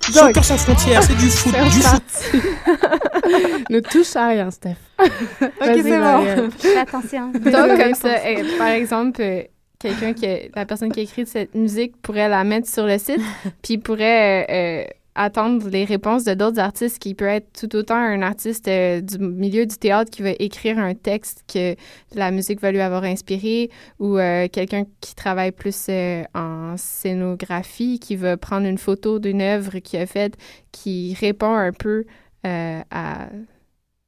Soccer sans frontières, c'est du foot, c'est du foot. ne touche à rien, Steph. Ok, c'est bon. Fais attention. Donc, comme ça, euh, par exemple, euh, quelqu'un qui, la personne qui a écrit cette musique pourrait la mettre sur le site, puis pourrait euh, euh, attendre les réponses de d'autres artistes qui peut être tout autant un artiste euh, du milieu du théâtre qui va écrire un texte que la musique va lui avoir inspiré ou euh, quelqu'un qui travaille plus euh, en scénographie qui va prendre une photo d'une œuvre qu'il a faite qui répond un peu à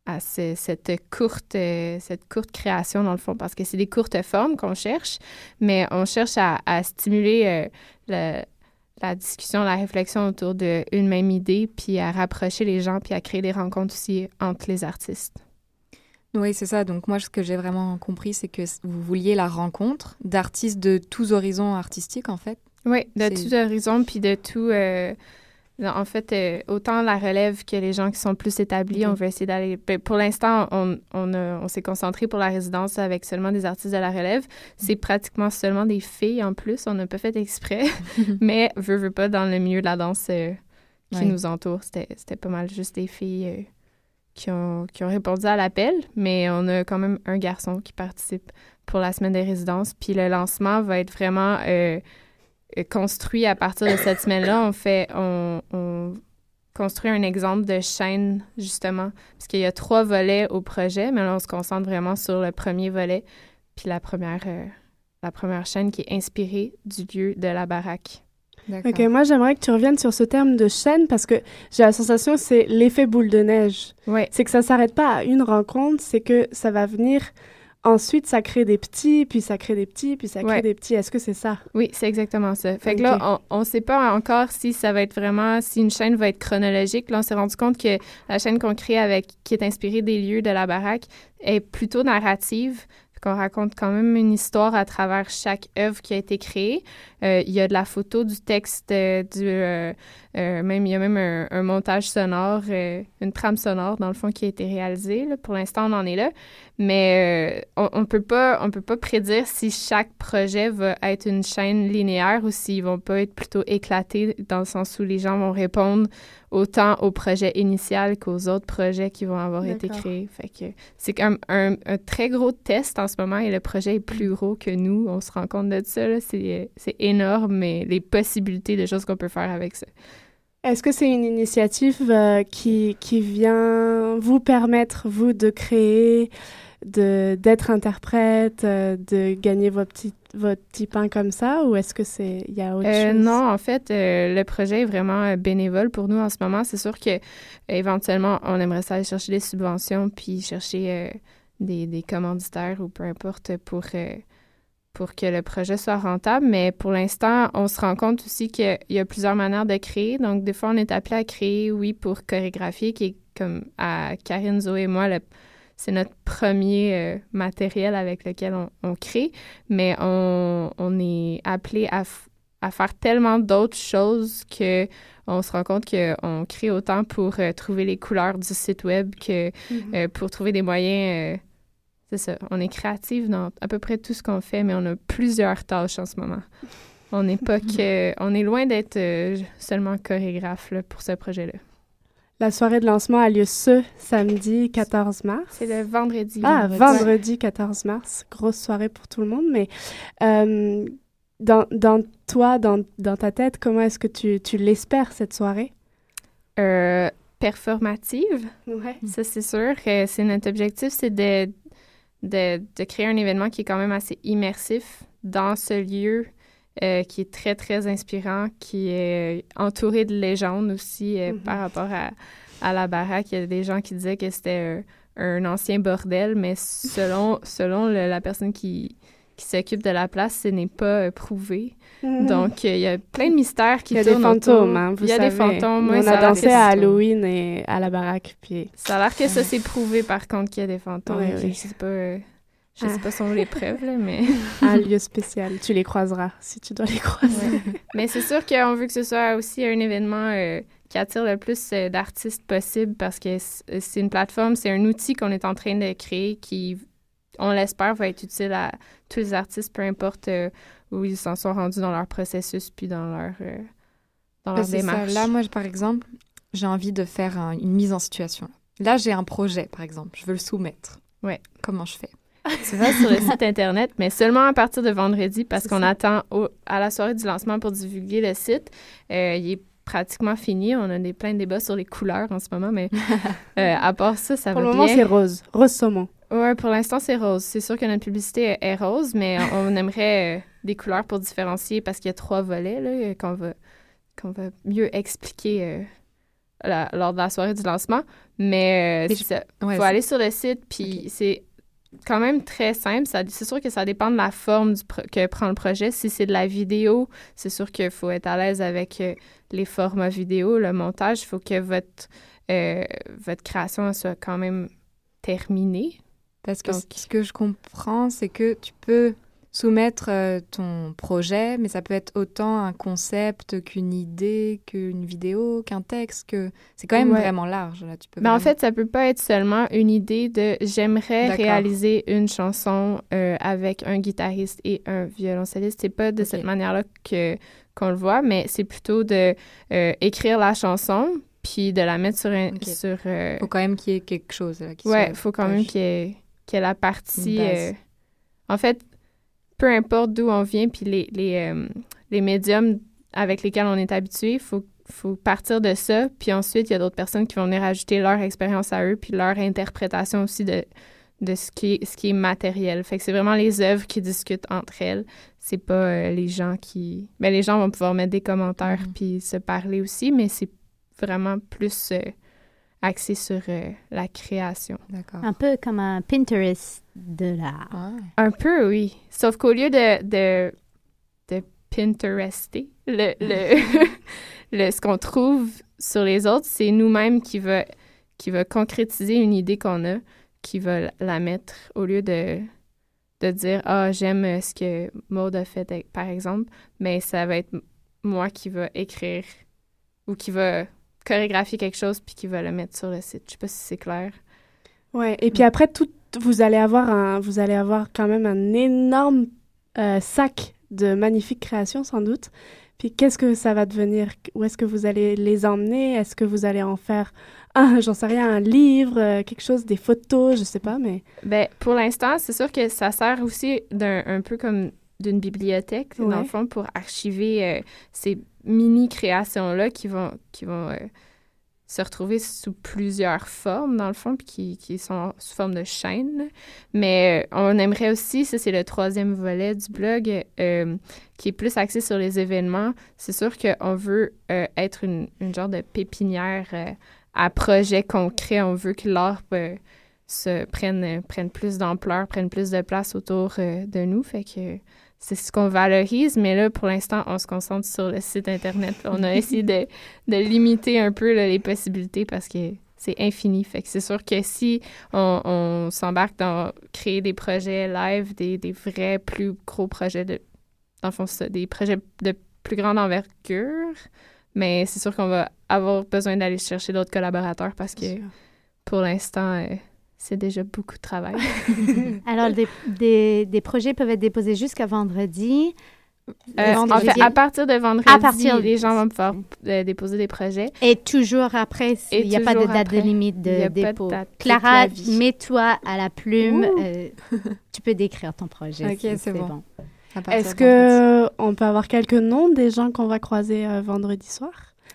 à ce- cette courte cette courte création dans le fond parce que c'est des courtes formes qu'on cherche mais on cherche à, à stimuler le- la discussion la réflexion autour d'une même idée puis à rapprocher les gens puis à créer des rencontres aussi entre les artistes Oui, c'est ça. Donc moi, ce que j'ai vraiment compris, c'est que vous vouliez la rencontre d'artistes de tous horizons artistiques, en fait. Oui, de tous horizons, puis de tout. euh, en fait, euh, autant la relève que les gens qui sont plus établis, on veut essayer d'aller. ben, pour l'instant, on, on, s'est concentré pour la résidence avec seulement des artistes de la relève. C'est pratiquement seulement des filles en plus. On n'a pas fait exprès, mais veut, veut pas, dans le milieu de la danse euh, qui Ouais. nous entoure, c'était pas mal juste des filles. euh, qui ont, qui ont répondu à l'appel, mais on a quand même un garçon qui participe pour la semaine des résidences. Puis le lancement va être vraiment construit à partir de cette semaine-là. On fait, on, on construit un exemple de chaîne, justement, parce qu'il y a trois volets au projet, mais là, on se concentre vraiment sur le premier volet, puis la première, euh, la première chaîne qui est inspirée du lieu de la baraque. Ok, moi j'aimerais que tu reviennes sur ce terme de chaîne parce que j'ai la sensation que c'est l'effet boule de neige. Ouais. C'est que ça s'arrête pas à une rencontre, c'est que ça va venir. Ensuite, ça crée des petits, puis ça crée des petits, puis ça crée Ouais. des petits. Est-ce que c'est ça? Oui, c'est exactement ça. Fait que là, on ne sait pas encore si ça va être vraiment, si une chaîne va être chronologique. Là, on s'est rendu compte que la chaîne qu'on crée avec, qui est inspirée des lieux de la baraque, est plutôt narrative. Qu'on raconte quand même une histoire à travers chaque œuvre qui a été créée. Euh, il y a de la photo, du texte, euh, du, euh, euh, même, il y a même un, un montage sonore, euh, une trame sonore, dans le fond, qui a été réalisée. là. Pour l'instant, on en est là. Mais euh, on ne peut, pas- on peut pas prédire si chaque projet va être une chaîne linéaire ou s'ils vont pas être plutôt éclatés dans le sens où les gens vont répondre autant au projet initial qu'aux autres projets qui vont avoir été créés. Fait que c'est comme un, un très gros test en ce moment et le projet est plus gros que nous. On se rend compte de ça. c'est énorme, mais les possibilités de choses qu'on peut faire avec ça. Est-ce que c'est une initiative euh, qui, qui vient vous permettre, vous, de créer, de d'être interprète, euh, de gagner votre petit, votre petit pain comme ça, ou est-ce que c'est il y a autre Euh, chose? non, en fait, euh, le projet est vraiment euh, bénévole pour nous en ce moment. C'est sûr que éventuellement, on aimerait ça aller chercher des subventions puis chercher euh, des, des commanditaires ou peu importe pour, euh, pour que le projet soit rentable. Mais pour l'instant, on se rend compte aussi qu'il y a plusieurs manières de créer. Donc, des fois, on est appelé à créer, oui, pour chorégraphier, qui est comme à Karine, Zoé et moi, c'est notre premier euh, matériel avec lequel on, on crée, mais on, on est appelé à, faire tellement d'autres choses que on se rend compte qu'on crée autant pour euh, trouver les couleurs du site web que Mhm. euh, pour trouver des moyens. C'est ça, on est créatif dans à peu près tout ce qu'on fait, mais on a plusieurs tâches en ce moment. On n'est pas que, on est loin d'être euh, seulement chorégraphe là, pour ce projet-là. La soirée de lancement a lieu ce samedi 14 mars. C'est le vendredi. Ah, vendredi 14 mars. Grosse soirée pour tout le monde. Mais euh, dans, dans toi, dans, dans ta tête, comment est-ce que tu, tu l'espères, cette soirée? Euh, performative. Ouais. Ça, c'est sûr. C'est notre objectif, c'est de, de, de créer un événement qui est quand même assez immersif dans ce lieu euh, qui est très, très inspirant, qui est entouré de légendes aussi euh, Mhm. par rapport à, à la baraque. Il y a des gens qui disaient que c'était un, un ancien bordel, mais selon, selon le- la personne qui, qui s'occupe de la place, ce n'est pas euh, prouvé. Mhm. Donc, euh, il y a plein de mystères qui Il y a des tournent fantômes, hein, vous Il y a savez. des fantômes. On a dansé à c'est- Halloween et à la baraque, puis... Ça a l'air que ça s'est prouvé par contre qu'il y a des fantômes. Oui, Je oui. sais pas, euh, je sais Ah. pas sont où les preuves là, mais un lieu spécial. Tu les croiser si tu dois les croiser. Ouais. mais c'est sûr qu'on veut que ce soit aussi un événement euh, qui attire le plus euh, d'artistes possible parce que c'est une plateforme, c'est un outil qu'on est en train de créer qui, on l'espère, va être utile à tous les artistes, peu importe euh, où ils s'en sont rendus dans leur processus puis dans leur, euh, dans leur c'est ça. démarche. Là, moi, par exemple, j'ai envie de faire un- une mise en situation. Là, j'ai un projet, par exemple. Je veux le soumettre. Ouais. Comment je fais? Tu vas sur le site Internet, mais seulement à partir de vendredi parce qu'on attend au- à la soirée du lancement pour divulguer le site. Euh, il est pratiquement fini. On a des, plein de débats sur les couleurs en ce moment, mais euh, à part ça, ça Pour va le moment, bien. c'est rose. Rose saumon. Ouais, pour l'instant, c'est rose. C'est sûr que notre publicité est- rose, mais on aimerait euh, des couleurs pour différencier parce qu'il y a trois volets là, euh, qu'on va, qu'on va mieux expliquer euh, la- lors de la soirée du lancement. Mais, euh, c'est ça. ouais, faut c'est- aller sur le site, puis c'est quand même très simple. Ça- C'est sûr que ça dépend de la forme du pro- que prend le projet. Si c'est de la vidéo, c'est sûr qu'il faut être à l'aise avec euh, les formats vidéo, le montage. Il faut que votre, votre création soit quand même terminée. Parce que ce que je comprends, c'est que tu peux soumettre euh, ton projet, mais ça peut être autant un concept qu'une idée, qu'une vidéo, qu'un texte, que c'est quand même Ouais. vraiment large. Là, tu peux Mais en vraiment- fait, ça peut pas être seulement une idée de j'aimerais réaliser une chanson euh, avec un guitariste et un violoncelliste. C'est pas de cette manière-là que qu'on le voit, mais c'est plutôt de euh, écrire la chanson puis de la mettre sur un Ok. sur. euh, faut quand même qu'il y ait quelque chose là, qui ouais, soit faut quand même qu'il y ait la partie. Euh, en fait, peu importe d'où on vient puis les les, euh, les médiums avec lesquels on est habitué, faut faut partir de ça, puis ensuite, il y a d'autres personnes qui vont venir ajouter leur expérience à eux, puis leur interprétation aussi de, de ce, qui est, ce qui est matériel. Fait que c'est vraiment les œuvres qui discutent entre elles. C'est pas euh, les gens qui... Ben, les gens vont pouvoir mettre des commentaires puis se parler aussi, mais c'est vraiment plus euh, axé sur euh, la création. D'accord. Un peu comme un Pinterest de l'art. Un peu, oui. Sauf qu'au lieu de, de, de Pinterester, le, le, le- ce qu'on trouve sur les autres, c'est nous-mêmes qui va, qui va concrétiser une idée qu'on a, qui va la- mettre au lieu de, de dire Ah, j'aime euh, ce que Maud a fait, par exemple, mais ça va être moi qui va écrire ou qui va chorégraphier quelque chose puis qui va le mettre sur le site. Je sais pas si c'est clair. Ouais, et puis après, tout, vous, allez avoir un, vous allez avoir quand même un énorme euh, sac de magnifiques créations, sans doute. Puis qu'est-ce que ça va devenir? Où est-ce que vous allez les emmener? Est-ce que vous allez en faire, un, j'en sais rien, un livre, euh, quelque chose, des photos, je sais pas, mais... Ben, pour l'instant, c'est sûr que ça sert aussi d'un un peu comme d'une bibliothèque, dans le fond, pour archiver euh, ces mini-créations-là qui vont, qui vont euh, se retrouver sous plusieurs formes, dans le fond, puis qui, qui sont sous forme de chaînes. Mais euh, on aimerait aussi, ça c'est le troisième volet du blog, qui est plus axé sur les événements. C'est sûr qu'on veut être une, une genre de pépinière à projet concret. On veut que l'art se prenne, euh, prenne plus d'ampleur, prenne plus de place autour euh, de nous. Fait que c'est ce qu'on valorise, mais là, pour l'instant, on se concentre sur le site Internet. On a essayé de, de limiter un peu là, les possibilités parce que c'est infini. Fait que c'est sûr que si on, on s'embarque dans créer des projets live, des, des vrais plus gros projets de, dans le fond, c'est ça, des projets de plus grande envergure, mais c'est sûr qu'on va avoir besoin d'aller chercher d'autres collaborateurs parce que pour l'instant, euh, c'est déjà beaucoup de travail. Alors, des, des, des projets peuvent être déposés jusqu'à vendredi. Euh, en fait, à partir de vendredi, À partir- les gens vont pouvoir euh, déposer des projets. Et toujours après, Et il n'y a pas de date après. de limite de dépôt. Clara, mets-toi à la plume. Euh, tu peux décrire ton projet. Ok, c'est- c'est bon. Est-ce que on peut avoir quelques noms des gens qu'on va croiser euh, vendredi soir?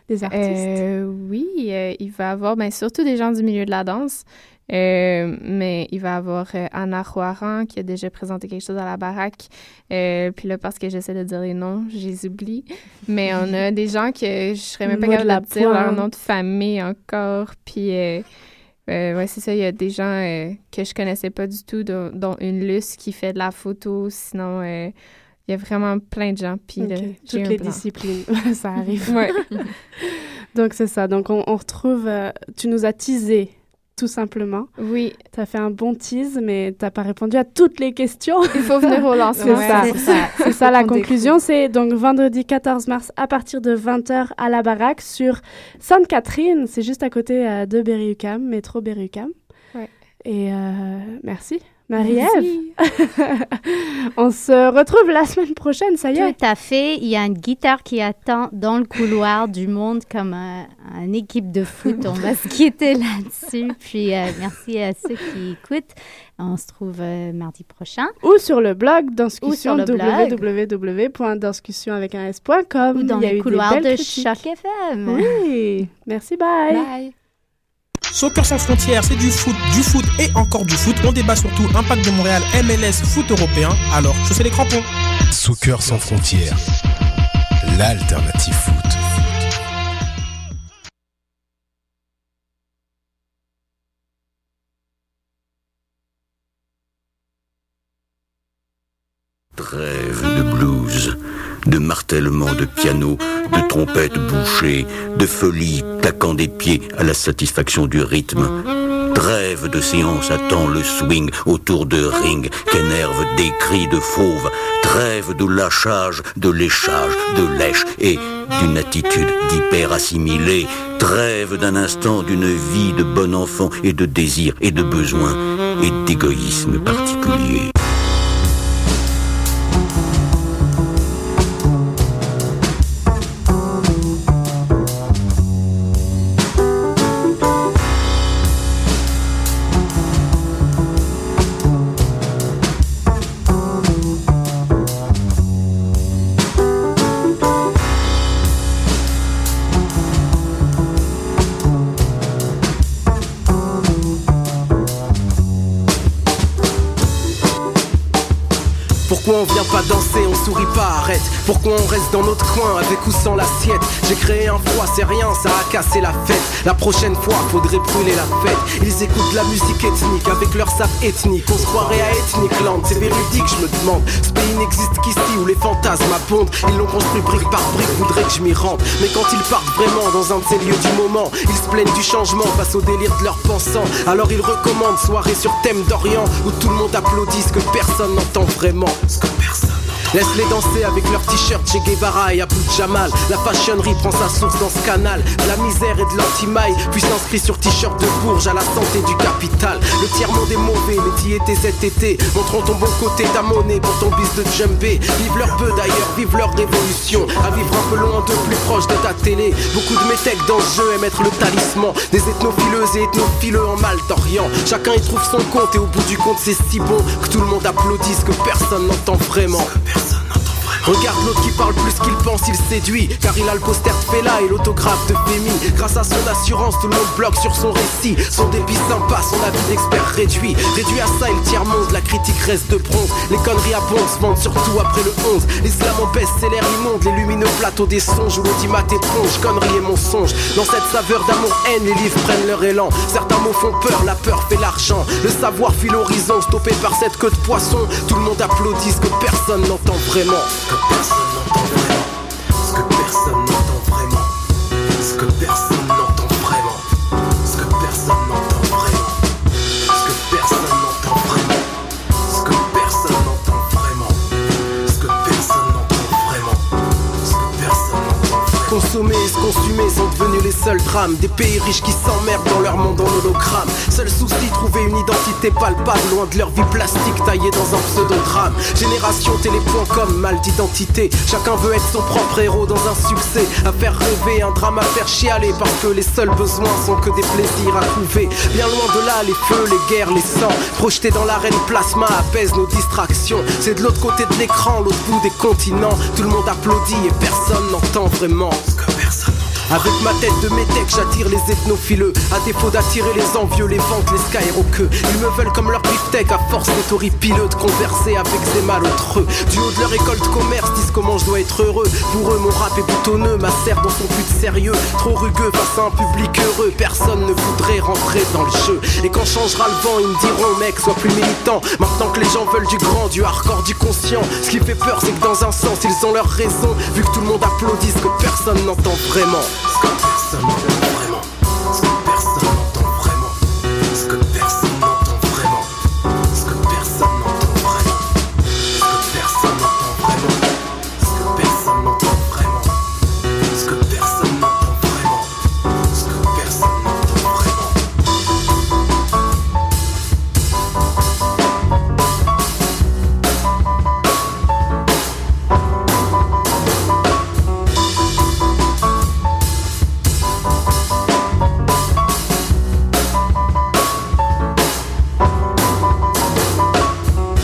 Des artistes? Euh, oui, euh, il va y avoir ben, surtout des gens du milieu de la danse, euh, mais il va y avoir euh, Anna Rouaran qui a déjà présenté quelque chose à la baraque. Euh, puis là, parce que j'essaie de dire les noms, je les oublie. Mais on a des gens que je serais même pas capable de dire leur nom de famille encore. Puis euh, ouais, c'est ça, il y a des gens que je connaissais pas du tout, dont, dont une Luce qui fait de la photo. Sinon, il y a vraiment plein de gens. Puis Ok, là, j'ai Toutes les disciplines, ça arrive. Donc c'est ça. Donc on, on retrouve. tu nous as teasé tout simplement. Oui. Tu as fait un bon tease, mais tu n'as pas répondu à toutes les questions. Il faut venir au lancement. c'est ça. c'est ça. La conclusion. C'est donc vendredi 14 mars à partir de 20h à la baraque sur Sainte-Catherine. C'est juste à côté euh, de Berry-UQAM, métro Berry-UQAM. Ouais. Et euh, merci. Marie-Ève, on se retrouve la semaine prochaine, ça y est. Tout à fait. Il y a une guitare qui attend dans le couloir du monde comme un, une équipe de foot. On va se quitter là-dessus. Puis euh, merci à ceux qui écoutent. On se trouve euh, mardi prochain. Ou sur le blog Danscussion, le www.danscussion avec un s.com. Ou dans couloirs belles de. Choc FM. Oui, merci, bye. Bye. Soccer sans frontières, c'est du foot, du foot et encore du foot. On débat surtout Impact de Montréal, MLS, foot européen. Alors, chaussez les crampons. Soccer sans frontières, l'alternative foot. Trêve de blues, de martèlement de piano, de trompettes bouchées, de folie claquant des pieds à la satisfaction du rythme. Trêve de séance attend le swing autour de ring qu'énervent des cris de fauve. Trêve de lâchage, de léchage, de lèche et d'une attitude d'hyper assimilé. Trêve d'un instant d'une vie de bon enfant et de désir et de besoin et d'égoïsme particulier. Pas danser, on sourit pas, arrête. Pourquoi on reste dans notre coin avec ou sans l'assiette? J'ai créé un froid, c'est rien, ça a cassé la fête. La prochaine fois, faudrait brûler la fête. Ils écoutent la musique ethnique avec leur sap ethnique. On se croirait à Ethnic Land, c'est véridique, je me demande. Ce pays n'existe qu'ici où les fantasmes abondent. Ils l'ont construit brique par brique, voudraient que je m'y rende. Mais quand ils partent vraiment dans un de ces lieux du moment Ils se plaignent du changement face au délire de leurs pensants. Alors ils recommandent soirée sur thème d'Orient Où tout le monde applaudit ce que personne n'entend vraiment. Ce que personne Laisse-les danser avec leur t-shirt Che Guevara et Abou Jamal. La fashionnerie prend sa source dans ce canal. La misère et de l'anti-maille. Puis s'inscrit sur t-shirt de Bourges à la santé du capital. Le tiers-monde est mauvais mais t'y étais cet été. Montrons ton bon côté, ta monnaie pour ton bis de jumbé Vive leur peu d'ailleurs, vive leur révolution. À vivre un peu loin de plus proche de ta télé. Beaucoup de métèques dans ce jeu aiment être le talisman Des ethnophileuses et ethnophileux en mal d'Orient. Chacun y trouve son compte et au bout du compte c'est si bon Que tout le monde applaudisse que personne n'entend vraiment Regarde l'autre qui parle plus qu'il pense, il séduit. Car il a le poster de Fela et l'autographe de Femi. Grâce à son assurance, tout le monde bloque sur son récit. Son débit sympa, son avis d'expert réduit. Réduit à ça, il tiers monde, la critique reste de bronze. Les conneries à bon se vendent surtout après le 11 L'islam en best-seller immonde, les lumineux plateaux des songes Où l'audimat éponge, conneries et mensonges Dans cette saveur d'amour-haine, les livres prennent leur élan. Certains mots font peur, la peur fait l'argent. Le savoir file l'horizon, stoppé par cette queue de poisson. Tout le monde applaudit ce que personne n'entend vraiment personne n'entendra. Ce que personne n'entendra. Des pays riches qui s'emmerdent dans leur monde en hologramme. Seul souci, trouver une identité palpable. Loin de leur vie plastique taillée dans un pseudo-drame. Génération télé.com, mal d'identité. Chacun veut être son propre héros dans un succès. À faire rêver, un drame à faire chialer. Parce que les seuls besoins sont que des plaisirs à trouver. Bien loin de là, les feux, les guerres, les sangs Projetés dans l'arène plasma apaisent nos distractions. C'est de l'autre côté de l'écran, l'autre bout des continents. Tout le monde applaudit et personne n'entend vraiment avec ma tête de métèque, j'attire les ethnophileux. À défaut d'attirer les envieux, les ventes, les skyroqueux. Ils me veulent comme leur beefsteak à force d'être horripileux, de converser avec ces malautreux. Du haut de leur école de commerce, disent comment je dois être heureux. Pour eux, mon rap est boutonneux, ma serre dans son but sérieux. Trop rugueux face à un public heureux, personne ne voudrait rentrer dans le jeu. Et quand changera le vent, ils me diront, mec, sois plus militant. Maintenant que les gens veulent du grand, du hardcore, du conscient. Ce qui fait peur, c'est que dans un sens, ils ont leur raison. Vu que tout le monde applaudit ce que personne n'entend vraiment. Some of